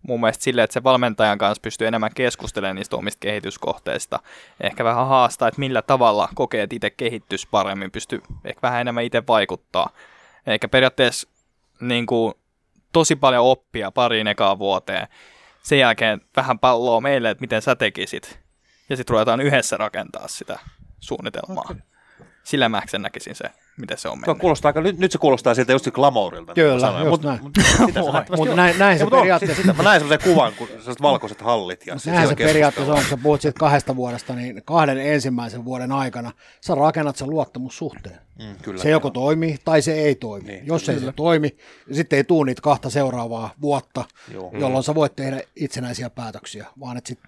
mun mielestä silleen, että se valmentajan kanssa pystyy enemmän keskustelemaan niistä omista kehityskohteista. Ehkä vähän haastaa, että millä tavalla kokee, että itse kehittyisi paremmin, pystyy ehkä vähän enemmän itse vaikuttaa. Eikä periaatteessa niin kuin, tosi paljon oppia pariin ekaan vuoteen. Sen jälkeen vähän palloa meille, että miten sä tekisit. Ja sitten ruvetaan yhdessä rakentaa sitä suunnitelmaa. Okay. Sillä mä näkisin se miten se on mennyt. kuulostaa aika, nyt, nyt se kuulostaa siltä just glamourilta. Niin Kyllä, niin just näin. Mutta mut, näin, näin se periaatteessa... Sitten mä näin sellaisen kuvan, kun sellaiset valkoiset hallit. Ja näin se periaatteessa on, kun sä puhut siitä kahdesta vuodesta, niin kahden ensimmäisen vuoden aikana sä rakennat sen luottamussuhteen. Mm, kyllä, se joko toimii tai se ei toimi. Niin, Jos kyllä. ei se toimi, sitten ei tuu niitä kahta seuraavaa vuotta, Joo. jolloin sä voit tehdä itsenäisiä päätöksiä, vaan että sit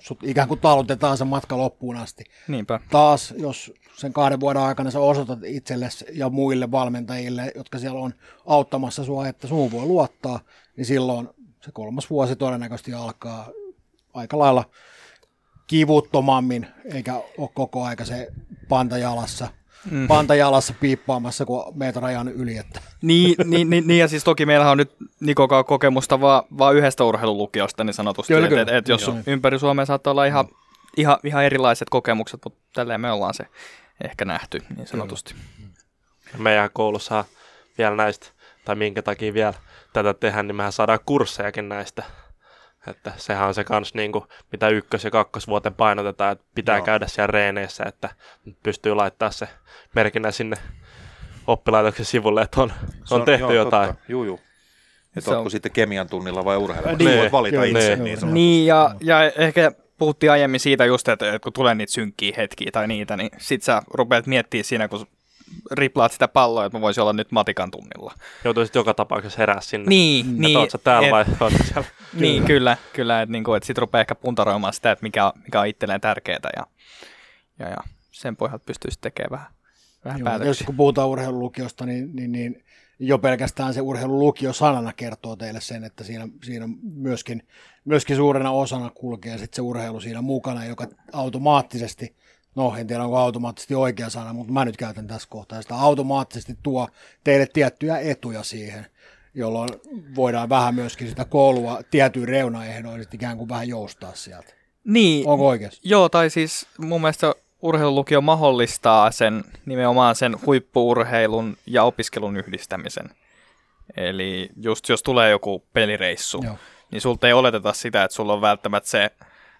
sut ikään kuin talutetaan se matka loppuun asti. Niinpä. Taas, jos sen kahden vuoden aikana sä osoitat itsellesi ja muille valmentajille, jotka siellä on auttamassa sua, että sun voi luottaa, niin silloin se kolmas vuosi todennäköisesti alkaa aika lailla kivuttomammin, eikä ole koko aika se panta jalassa – mm. pantajalassa piippaamassa, kun meitä rajan yli. Että. Niin, niin, niin, niin, ja siis toki meillä on nyt Nikokaa kokemusta vaan, vaan yhdestä urheilulukiosta niin sanotusti. Kyllä, kyllä. Et, et, jos Joo. ympäri Suomea saattaa olla ihan, ihan, ihan erilaiset kokemukset, mutta tälleen me ollaan se ehkä nähty niin sanotusti. Kyllä. Meidän koulussa vielä näistä, tai minkä takia vielä tätä tehdään, niin mehän saadaan kurssejakin näistä että sehän on se kans niin kuin, mitä ykkös- ja kakkosvuoteen painotetaan, että pitää Joo. käydä siellä reeneissä, että pystyy laittaa se merkinnä sinne oppilaitoksen sivulle, että on, on, on tehty joo, jotain. Totta. Juu, juu. Että onko sitten kemian tunnilla vai urheilu? Niin, voit valita kyllä, itse. Niin, niin, niin ja, ja ehkä puhuttiin aiemmin siitä just, että, että kun tulee niitä synkkiä hetkiä tai niitä, niin sit sä rupeat miettimään siinä, kun riplaat sitä palloa, että mä voisin olla nyt matikan tunnilla. Joutuisit joka tapauksessa herää sinne. Niin, että niin. Täällä et, vai siellä? Niin, kyllä, kyllä että niinku, et sit rupeaa ehkä puntaroimaan sitä, että mikä, mikä on itselleen tärkeää ja, ja, ja sen pohjalta pystyisi tekemään vähän, vähän Joo, päätöksiä. Jos kun puhutaan urheilulukiosta, niin, niin, niin jo pelkästään se urheilulukio sanana kertoo teille sen, että siinä, siinä myöskin, myöskin suurena osana kulkee sit se urheilu siinä mukana, joka automaattisesti – no en tiedä onko automaattisesti oikea sana, mutta mä nyt käytän tässä kohtaa, sitä automaattisesti tuo teille tiettyjä etuja siihen, jolloin voidaan vähän myöskin sitä koulua tietyin reunaehdoin ikään kuin vähän joustaa sieltä. Niin. Onko oikeassa? Joo, tai siis mun mielestä urheilulukio mahdollistaa sen nimenomaan sen huippuurheilun ja opiskelun yhdistämisen. Eli just jos tulee joku pelireissu, Joo. niin sulta ei oleteta sitä, että sulla on välttämättä se,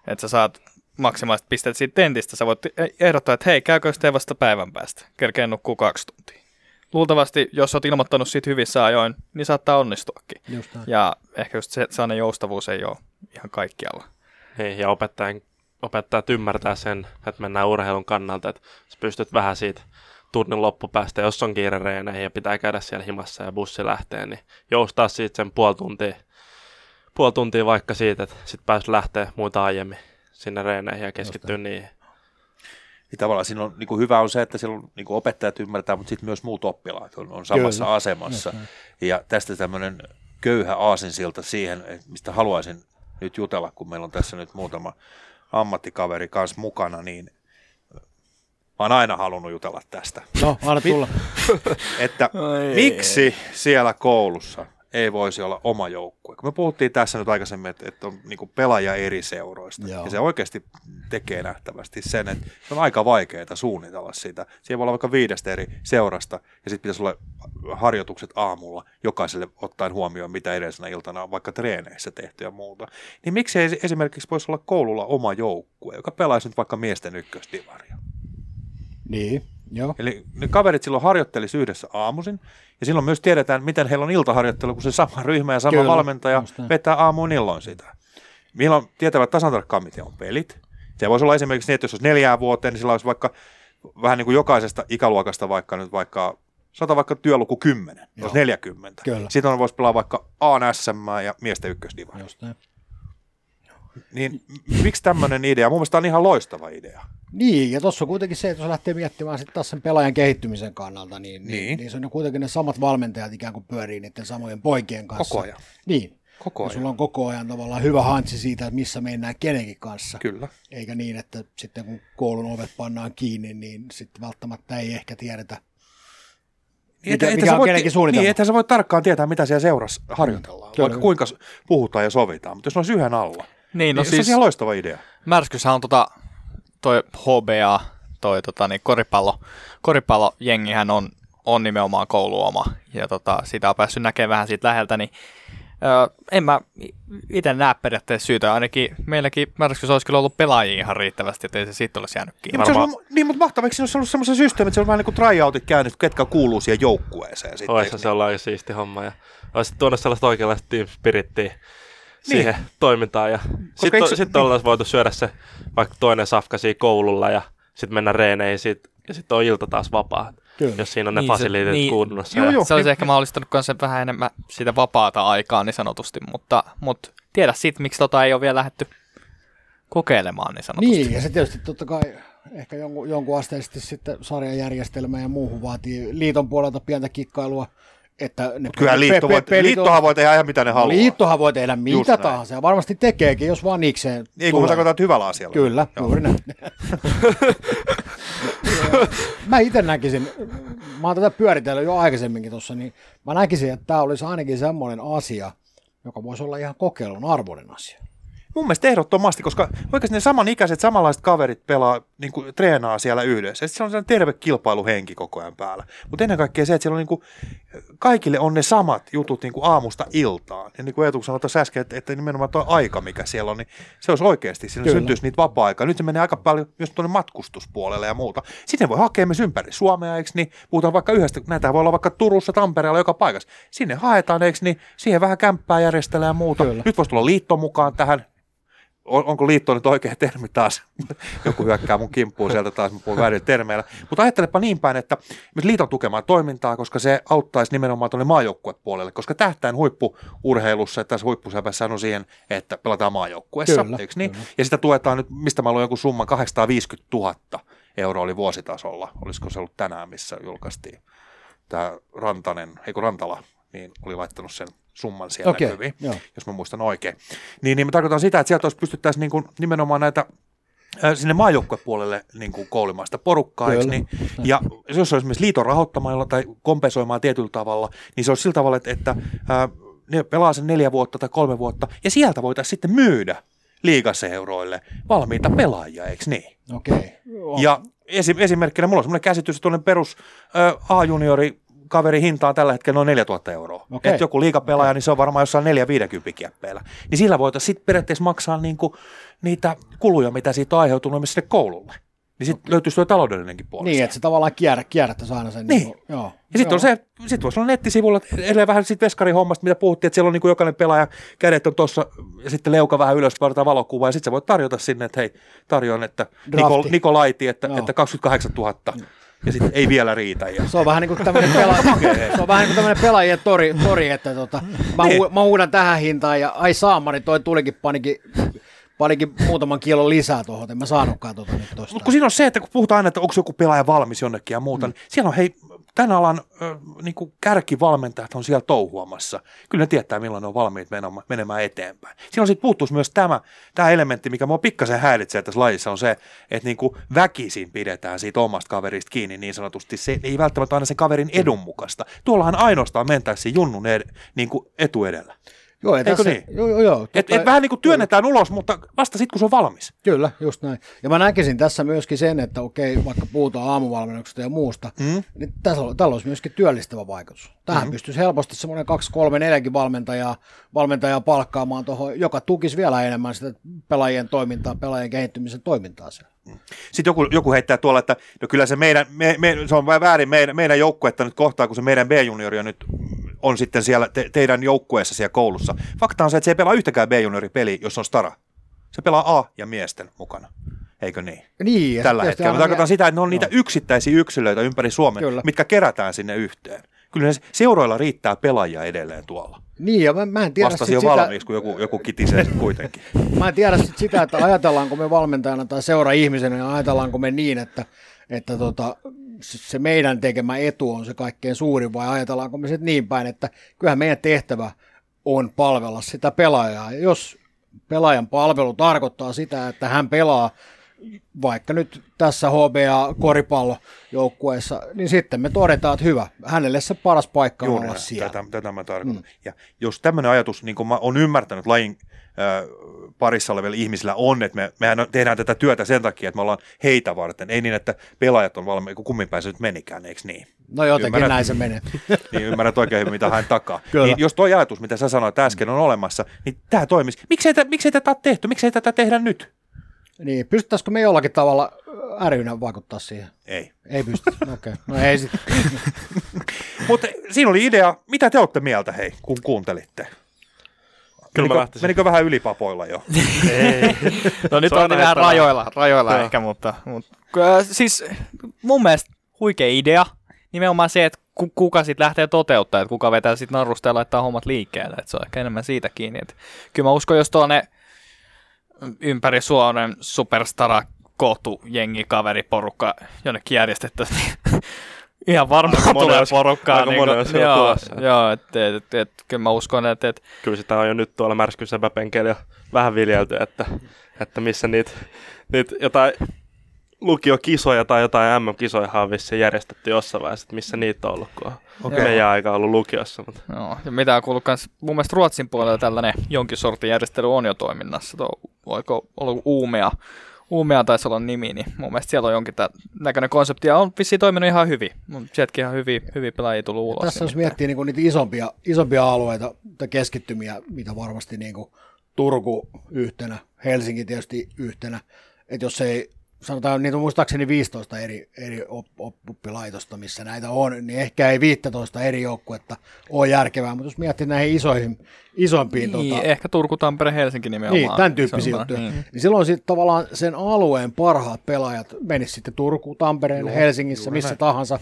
että sä saat maksimaaliset pisteet siitä tentistä. Sä voit ehdottaa, että hei, käykö sitten vasta päivän päästä? Kerkeen nukkuu kaksi tuntia. Luultavasti, jos oot ilmoittanut siitä hyvissä ajoin, niin saattaa onnistuakin. Just näin. Ja ehkä just se sellainen joustavuus ei ole ihan kaikkialla. Niin, ja opettajan, opettajat ymmärtää sen, että mennään urheilun kannalta, että sä pystyt vähän siitä tunnin loppupäästä, jos on kiire reeneihin ja pitää käydä siellä himassa ja bussi lähtee, niin joustaa siitä sen puoli tuntia, puoli tuntia vaikka siitä, että sit pääs lähteä muita aiemmin sinne reeneihin ja keskittyä niihin. Niin tavallaan siinä on, niin kuin hyvä on se, että siellä on, niin kuin opettajat ymmärtää, mutta sitten myös muut oppilaat on, on samassa Kyllä. asemassa. Ja tästä tämmöinen köyhä aasinsilta siihen, mistä haluaisin nyt jutella, kun meillä on tässä nyt muutama ammattikaveri kanssa mukana, niin mä oon aina halunnut jutella tästä. No, anna tulla. Että Ai miksi siellä koulussa ei voisi olla oma joukkue? Kun me puhuttiin tässä nyt aikaisemmin, että, että on niin pelaaja eri seuroista. Joo. Ja se oikeasti tekee nähtävästi sen, että se on aika vaikeaa suunnitella sitä. Siellä voi olla vaikka viidestä eri seurasta ja sitten pitäisi olla harjoitukset aamulla jokaiselle ottaen huomioon, mitä edellisenä iltana on vaikka treeneissä tehty ja muuta. Niin miksi ei esimerkiksi voisi olla koululla oma joukkue, joka pelaisi nyt vaikka miesten ykkösdivaria? Niin, joo. Eli ne kaverit silloin harjoittelisi yhdessä aamuisin, ja silloin myös tiedetään, miten heillä on iltaharjoittelu, kun se sama ryhmä ja sama Kyllä, valmentaja vetää aamuun illoin sitä. Milloin tietävät tasan tarkkaan, miten on pelit. Se voisi olla esimerkiksi niin, että jos olisi neljää vuoteen, niin sillä olisi vaikka vähän niin kuin jokaisesta ikäluokasta vaikka nyt vaikka Sata vaikka työluku 10, Joo. olisi 40. Kyllä. Sitten on voisi pelaa vaikka ANSM ja miesten ykkösdivari. Just näin. Niin miksi tämmöinen idea? Mun mielestä on ihan loistava idea. Niin, ja tuossa on kuitenkin se, että jos lähtee miettimään sitten taas sen pelaajan kehittymisen kannalta, niin, niin. Niin. niin se on kuitenkin ne samat valmentajat ikään kuin pyörii niiden samojen poikien kanssa. Koko ajan. Niin. Koko Ja ajan. sulla on koko ajan tavallaan hyvä hantsi siitä, että missä mennään kenenkin kanssa. Kyllä. Eikä niin, että sitten kun koulun ovet pannaan kiinni, niin sitten välttämättä ei ehkä tiedetä, mikä, et- mikä sä on kenenkin suunnitelma. Niin, että sä voi tarkkaan tietää, mitä siellä seurassa harjoitellaan, Kyllä. vaikka kuinka puhutaan ja sovitaan, mutta jos ne olisi yhden alla, Niin, no niin se on siis ihan loistava idea. Märskyshän on tota, toi HBA, toi tota, niin koripallo, koripallojengihän on, on nimenomaan kouluoma, ja tota, sitä on päässyt näkemään vähän siitä läheltä, niin Öö, en mä itse näe periaatteessa syytä, ainakin meilläkin Märskys olisi kyllä ollut pelaajia ihan riittävästi, että ei se siitä olisi jäänyt Niin, kiinni. mutta, se Varmaan- olisi, ollut- niin, mutta mahtavaa, eikö siinä olisi ollut semmoisen systeemin, että se on vähän niin kuin tryoutit käynyt, ketkä kuuluu siihen joukkueeseen. Sitten, Oissa se olla aika siisti homma. Ja olisit tuonut sellaista oikeanlaista team spirittiä siihen toimintaan. Ja sitten eikö sit oltaisiin voitu syödä se vaikka toinen safka siinä koululla ja sitten mennä reeneihin sit, ja sitten on ilta taas vapaa. Kyllä. Jos siinä on ne Niin fasiliitit niin. kunnossa. Joo, joo. Se olisi niin- ehkä mahdollistanut myös vähän enemmän sitä vapaata aikaa niin sanotusti, mutta, mutta tiedä sitten, miksi tota ei ole vielä lähdetty kokeilemaan niin sanotusti. Niin, ja se tietysti totta kai ehkä jonkun, jonkun asteisesti sitten sarjajärjestelmä ja muuhun vaatii liiton puolelta pientä kikkailua, että ne Kyllä pe- liitto voi, pelit on- liittohan voi tehdä ihan mitä ne haluaa. Liittohan voi tehdä mitä Just tahansa ja varmasti tekeekin, jos vaan niikseen Niin, kun että hyvällä asialla. Kyllä, Joo. juuri näin. mä itse näkisin, mä oon tätä pyöritellyt jo aikaisemminkin tuossa, niin mä näkisin, että tämä olisi ainakin semmoinen asia, joka voisi olla ihan kokeilun arvoinen asia. Mun mielestä ehdottomasti, koska oikeasti ne samanikäiset, samanlaiset kaverit pelaa, niin kuin, treenaa siellä yhdessä. Ja sit se on sellainen terve kilpailuhenki koko ajan päällä. Mutta ennen kaikkea se, että siellä on niin kuin, kaikille on ne samat jutut niin kuin aamusta iltaan. Ja niin kuin Eetu sanoi tuossa äsken, että, että nimenomaan tuo aika, mikä siellä on, niin se olisi oikeasti, siinä Kyllä. syntyisi niitä vapaa-aikaa. Nyt se menee aika paljon myös tuonne matkustuspuolelle ja muuta. Sitten voi hakea myös ympäri Suomea, eikö niin? Puhutaan vaikka yhdestä, näitä voi olla vaikka Turussa, Tampereella, joka paikassa. Sinne haetaan, eikö niin? Siihen vähän kämppää järjestellä ja muuta. Kyllä. Nyt voisi tulla liitto mukaan tähän on, onko liitto nyt oikea termi taas? Joku hyökkää mun kimppuun sieltä taas, mä puhun väärin termeillä. Mutta ajattelepa niin päin, että liiton tukemaan toimintaa, koska se auttaisi nimenomaan tuonne maajoukkuepuolelle, koska tähtäin huippuurheilussa ja tässä huippusäpässä on siihen, että pelataan maajoukkueessa, Kyllä, eikö niin? kyllä. Ja sitä tuetaan nyt, mistä mä luin jonkun summan, 850 000 euroa oli vuositasolla. Olisiko se ollut tänään, missä julkaistiin tämä Rantanen, eikö Rantala, niin oli laittanut sen summan siellä Okei, näkyviin joo. jos mä muistan oikein. Niin, niin me tarkoitan sitä, että sieltä olisi pystyttäisiin niin kuin nimenomaan näitä ää, sinne maajoukkuepuolelle niin kuin koulimaan sitä porukkaa, eikö Kyllä. niin? Ja jos se olisi esimerkiksi liiton rahoittamalla tai kompensoimaan tietyllä tavalla, niin se olisi sillä tavalla, että, että ää, ne pelaa sen neljä vuotta tai kolme vuotta, ja sieltä voitaisiin sitten myydä liigaseuroille valmiita pelaajia, eikö niin? Okei. Ja esim, esimerkkinä mulla on semmoinen käsitys, että tuollainen perus ä, A-juniori kaverin hinta on tällä hetkellä noin 4000 euroa. Okei. Et joku liikapelaaja, niin se on varmaan jossain 4-50 kieppeillä. Niin sillä voitaisiin sitten periaatteessa maksaa niinku niitä kuluja, mitä siitä on aiheutunut myös sinne koululle. Niin sitten löytyisi tuo taloudellinenkin puoli. Niin, että se tavallaan kierrä, kierrättäisi aina sen. Niin. kuin- joo. Ja sitten on se, sit voisi olla nettisivulla, että edelleen vähän siitä veskarin hommasta, mitä puhuttiin, että siellä on niin kuin jokainen pelaaja, kädet on tuossa, ja sitten leuka vähän ylös, vaaditaan valokuvaa, ja sitten sä voit tarjota sinne, että hei, tarjoan, että Niko, että, Joo. että 28 000, ja sitten ei vielä riitä. Ja, Se on vähän niin kuin tämmöinen, pela- se on vähän niin kuin pelaajien tori, tori että tota, mä, Niin. hu- mä huudan tähän hintaan ja ai saamari, toi tulikin panikin, panikin muutaman kilon lisää tuohon, en mä saanutkaan tuota nyt tosta. Mutta kun siinä on se, että kun puhutaan aina, että onko joku pelaaja valmis jonnekin ja muuta, mm. niin siellä on hei, tämän alan ö, niin kuin kärkivalmentajat on siellä touhuamassa. Kyllä ne tietää, milloin ne on valmiit menemään, eteenpäin. Silloin sitten puuttuisi myös tämä, tämä elementti, mikä mua pikkasen häiritsee tässä lajissa, on se, että niin kuin väkisin pidetään siitä omasta kaverista kiinni niin sanotusti. Se ei välttämättä aina sen kaverin edun mukaista. Tuollahan ainoastaan mentäisiin junnun ed, niin kuin etu edellä. Joo, eikö tässä, niin? joo, joo, joo, Et, et vähän niin kuin työnnetään ulos, mutta vasta sitten, kun se on valmis. Kyllä, just näin. Ja mä näkisin tässä myöskin sen, että okei, vaikka puhutaan aamuvalmennuksesta ja muusta, mm. niin tässä, on- tällä olisi myöskin työllistävä vaikutus. Tähän mm. pystyisi helposti semmoinen 2, 3, 4 valmentajaa, valmentajaa palkkaamaan tuohon, joka tukisi vielä enemmän sitä pelaajien toimintaa, pelaajien kehittymisen toimintaa siellä. Sitten joku, joku heittää tuolla, että no kyllä se meidän, me, me, se on väärin meidän, meidän joukkuetta nyt kohtaa, kun se meidän B-juniori on nyt on sitten siellä te, teidän joukkueessa siellä koulussa. Fakta on se, että se ei pelaa yhtäkään B-juniori-peliä, jos on stara. Se pelaa A ja miesten mukana. Eikö niin? Niin, Tällä hetkellä. Mä aina tarkoitan sitä, että ne on niitä Joo. yksittäisiä yksilöitä ympäri Suomen, Kyllä. mitkä kerätään sinne yhteen. Kyllä seuroilla riittää pelaajia edelleen tuolla. Niin, ja mä, mä en tiedä Vastasi sit jo sitä, valmiiksi, kun joku, joku kitisee sit kuitenkin. mä en tiedä sit sitä, että ajatellaanko me valmentajana tai seura-ihmisenä, ja ajatellaanko me niin, että, että tota, se meidän tekemä etu on se kaikkein suurin, vai ajatellaanko me sitten niin päin, että kyllähän meidän tehtävä on palvella sitä pelaajaa. Ja jos pelaajan palvelu tarkoittaa sitä, että hän pelaa vaikka nyt tässä HBA koripallojoukkueessa, niin sitten me todetaan, että hyvä, hänelle se paras paikka on Juuri olla näin. siellä. Tätä, tätä mä tarkoitan. Mm. Ja jos tämmöinen ajatus, niin kuin mä oon ymmärtänyt lajin äh, parissa olevilla ihmisillä on, että me, mehän tehdään tätä työtä sen takia, että me ollaan heitä varten. Ei niin, että pelaajat on valmiita, kun kummin se nyt menikään, eikö niin? No jotenkin Ymmärrät? näin se menee. niin ymmärrät oikein hyvin, mitä hän takaa. Kyllä. Niin jos tuo ajatus, mitä sä sanoit äsken, on olemassa, niin tämä toimisi. Miksei, tä, miksei tätä ole tehty? Miksei tätä tehdä nyt? Niin, pystyttäisikö me jollakin tavalla ärynä vaikuttaa siihen? Ei. Ei pysty. Okei, okay. no ei sitten. Mutta siinä oli idea. Mitä te olette mieltä, hei, kun kuuntelitte? Kyllä mä menikö, lähtisin. menikö vähän ylipapoilla jo? Ei. No nyt on vähän rajoilla, rajoilla Joo. ehkä, mutta, mutta siis mun mielestä huikea idea. Nimenomaan se, että ku, kuka sitten lähtee toteuttaa, että kuka vetää sitten narusta ja laittaa hommat liikkeelle. Että se on ehkä enemmän siitä kiinni. Että kyllä mä uskon, jos tuonne ympäri Suomen superstara koottu jengi, kaveri, porukka jonnekin järjestettäisiin, niin ihan varmaan Aika tulee porukkaa. aika olisi jo joo, tulossa. joo että et, et, et, kyllä mä uskon, että et, Kyllä sitä on jo nyt tuolla märskysäpäpenkeillä jo vähän viljelty, että, että missä niitä, niitä jotain lukiokisoja tai jotain MM-kisoja on vissiin järjestetty jossain vaiheessa, että missä niitä on ollut, kun on Okei. meidän aika ollut lukiossa. Mutta Joo, ja mitä on kuullut kans, mun mielestä Ruotsin puolella tällainen jonkin sortin järjestely on jo toiminnassa. Tuo, voiko olla Uumea, Uumea taisi olla nimi, niin mun mielestä siellä on jonkin tämän näköinen konsepti, ja on vissiin toiminut ihan hyvin. Mun sieltäkin ihan hyvin, hyvin pelaajia tullut ulos. Tässä jos nimittäin. miettii niin niitä isompia, isompia alueita tai keskittymiä, mitä varmasti niin kuin Turku yhtenä, Helsinki tietysti yhtenä, että jos ei sanotaan, niitä on muistaakseni 15 eri, eri op, op, oppilaitosta, missä näitä on, niin ehkä ei 15 eri joukkuetta ole järkevää, mutta jos miettii näihin isoihin, isompiin Niin, tota, ehkä Turku, Tampere, Helsinki nimenomaan. Niin, tämän tyyppisiä juttuja. Niin. niin silloin sitten tavallaan sen alueen parhaat pelaajat menis sitten Turkuun, Tampereelle, Joo, Helsingissä, juuri missä näin. tahansa,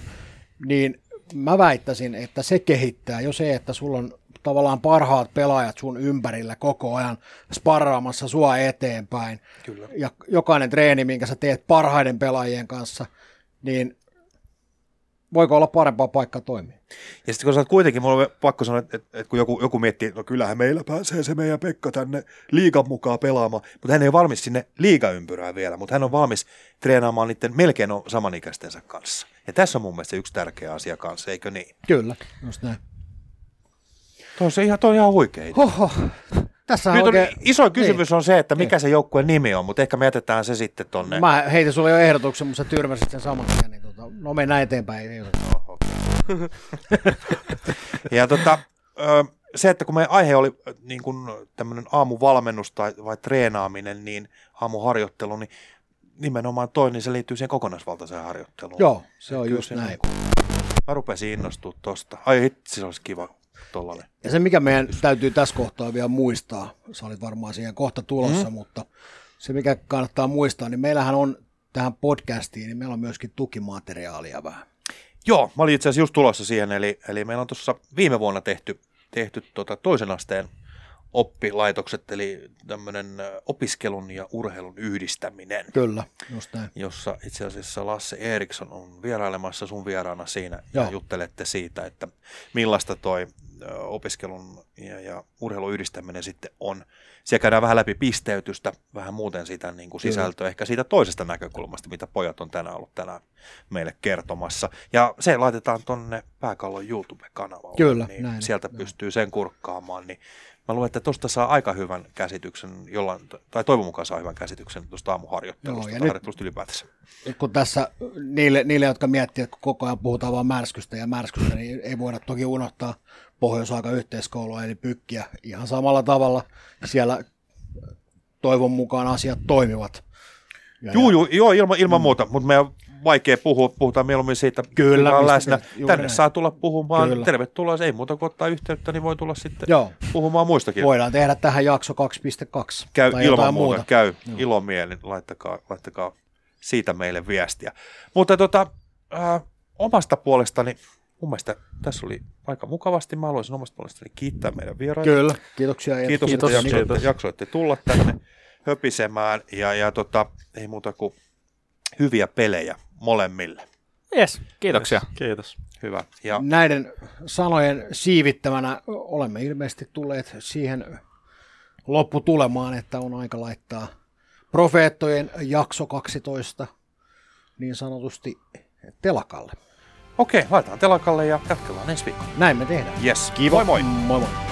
niin mä väittäisin, että se kehittää jo se, että sulla on tavallaan parhaat pelaajat sun ympärillä koko ajan sparraamassa sua eteenpäin. Kyllä. Ja jokainen treeni, minkä sä teet parhaiden pelaajien kanssa, niin voiko olla parempaa paikkaa toimia? Ja sitten kun sä oot kuitenkin, mulla on pakko sanoa, että, että, kun joku, joku miettii, että no kyllähän meillä pääsee se meidän Pekka tänne liigan mukaan pelaamaan, mutta hän ei ole valmis sinne liigaympyrään vielä, mutta hän on valmis treenaamaan niiden melkein on samanikäistensä kanssa. Ja tässä on mun mielestä yksi tärkeä asia kanssa, eikö niin? Kyllä, just näin. Tuo on, se ihan, on ihan huikea idea. Hoho. Tässä on Nyt on, oikein... iso kysymys on se, että mikä Niin. se joukkueen nimi on, mutta ehkä me jätetään se sitten tonne. Mä heitin sulle jo ehdotuksen, mutta sä tyrmäsit sen saman tien, niin tota, no mennään eteenpäin. Ei, No, okei. Ja tota, se, että kun meidän aihe oli niin kuin tämmöinen aamuvalmennus tai vai treenaaminen, niin aamuharjoittelu, niin nimenomaan toi, niin se liittyy siihen kokonaisvaltaiseen harjoitteluun. Joo, se on Kyllä just näin. niinku- Mä rupesin innostua tosta. Ai hitsi, se olisi kiva tollanen. Ja se, mikä meidän täytyy tässä kohtaa vielä muistaa, sä olit varmaan siihen kohta tulossa, mm. mutta se, mikä kannattaa muistaa, niin meillähän on tähän podcastiin, niin meillä on myöskin tukimateriaalia vähän. Joo, mä olin itse asiassa just tulossa siihen, eli, eli meillä on tuossa viime vuonna tehty, tehty tota toisen asteen oppilaitokset, eli tämmöinen opiskelun ja urheilun yhdistäminen, Kyllä, just näin. jossa itse asiassa Lasse Eriksson on vierailemassa sun vieraana siinä Joo. ja juttelette siitä, että millaista toi opiskelun ja, ja urheilun yhdistäminen sitten on. Siellä käydään vähän läpi pisteytystä, vähän muuten sitä niin kuin sisältöä, ehkä siitä toisesta näkökulmasta, mitä pojat on tänään ollut tänään meille kertomassa. Ja se laitetaan tonne Pääkallon YouTube-kanavalle, Kyllä, niin näin sieltä joo. pystyy sen kurkkaamaan, niin mä luulen, että tuosta saa aika hyvän käsityksen, jollain, tai toivon mukaan saa hyvän käsityksen tuosta aamuharjoittelusta, Joo, ja tai harjoittelusta ylipäätänsä. Kun tässä niille, niille, jotka miettii, että koko ajan puhutaan vain märskystä ja märskystä, niin ei voida toki unohtaa pohjois-aika yhteiskoulua, eli pykkiä ihan samalla tavalla. Siellä toivon mukaan asiat toimivat. Ja, ja- juu, joo, ilman, ilman muuta, mutta meidän vaikea puhua, puhutaan mieluummin siitä, Kyllä, on läsnä. juuri Tänne näin. saa tulla puhumaan, Kyllä. tervetuloa, ei muuta kuin ottaa yhteyttä, niin voi tulla sitten Joo, puhumaan muistakin. voidaan tehdä tähän jakso 2.2 käy tai ilman muuta, muuta. käy ilomielin, laittakaa, laittakaa siitä meille viestiä. Mutta tota, äh, omasta puolestani, mun mielestä tässä oli aika mukavasti, mä haluaisin omasta puolestani kiittää meidän vieraita. Kyllä, kiitoksia. Kiitos, Kiitos. että jaksoitte, Kiitos. jaksoitte tulla tänne höpisemään ja, ja tota, ei muuta kuin hyviä pelejä molemmille. Yes, kiitoksia. Kiitos. Hyvä. Ja Näiden sanojen siivittämänä olemme ilmeisesti tulleet siihen lopputulemaan, että on aika laittaa profeettojen jakso 12 niin sanotusti telakalle. okei, laitetaan telakalle ja jatkellaan ensi viikolla. Näin me tehdään. Yes, Kiva. moi moi! Moi moi.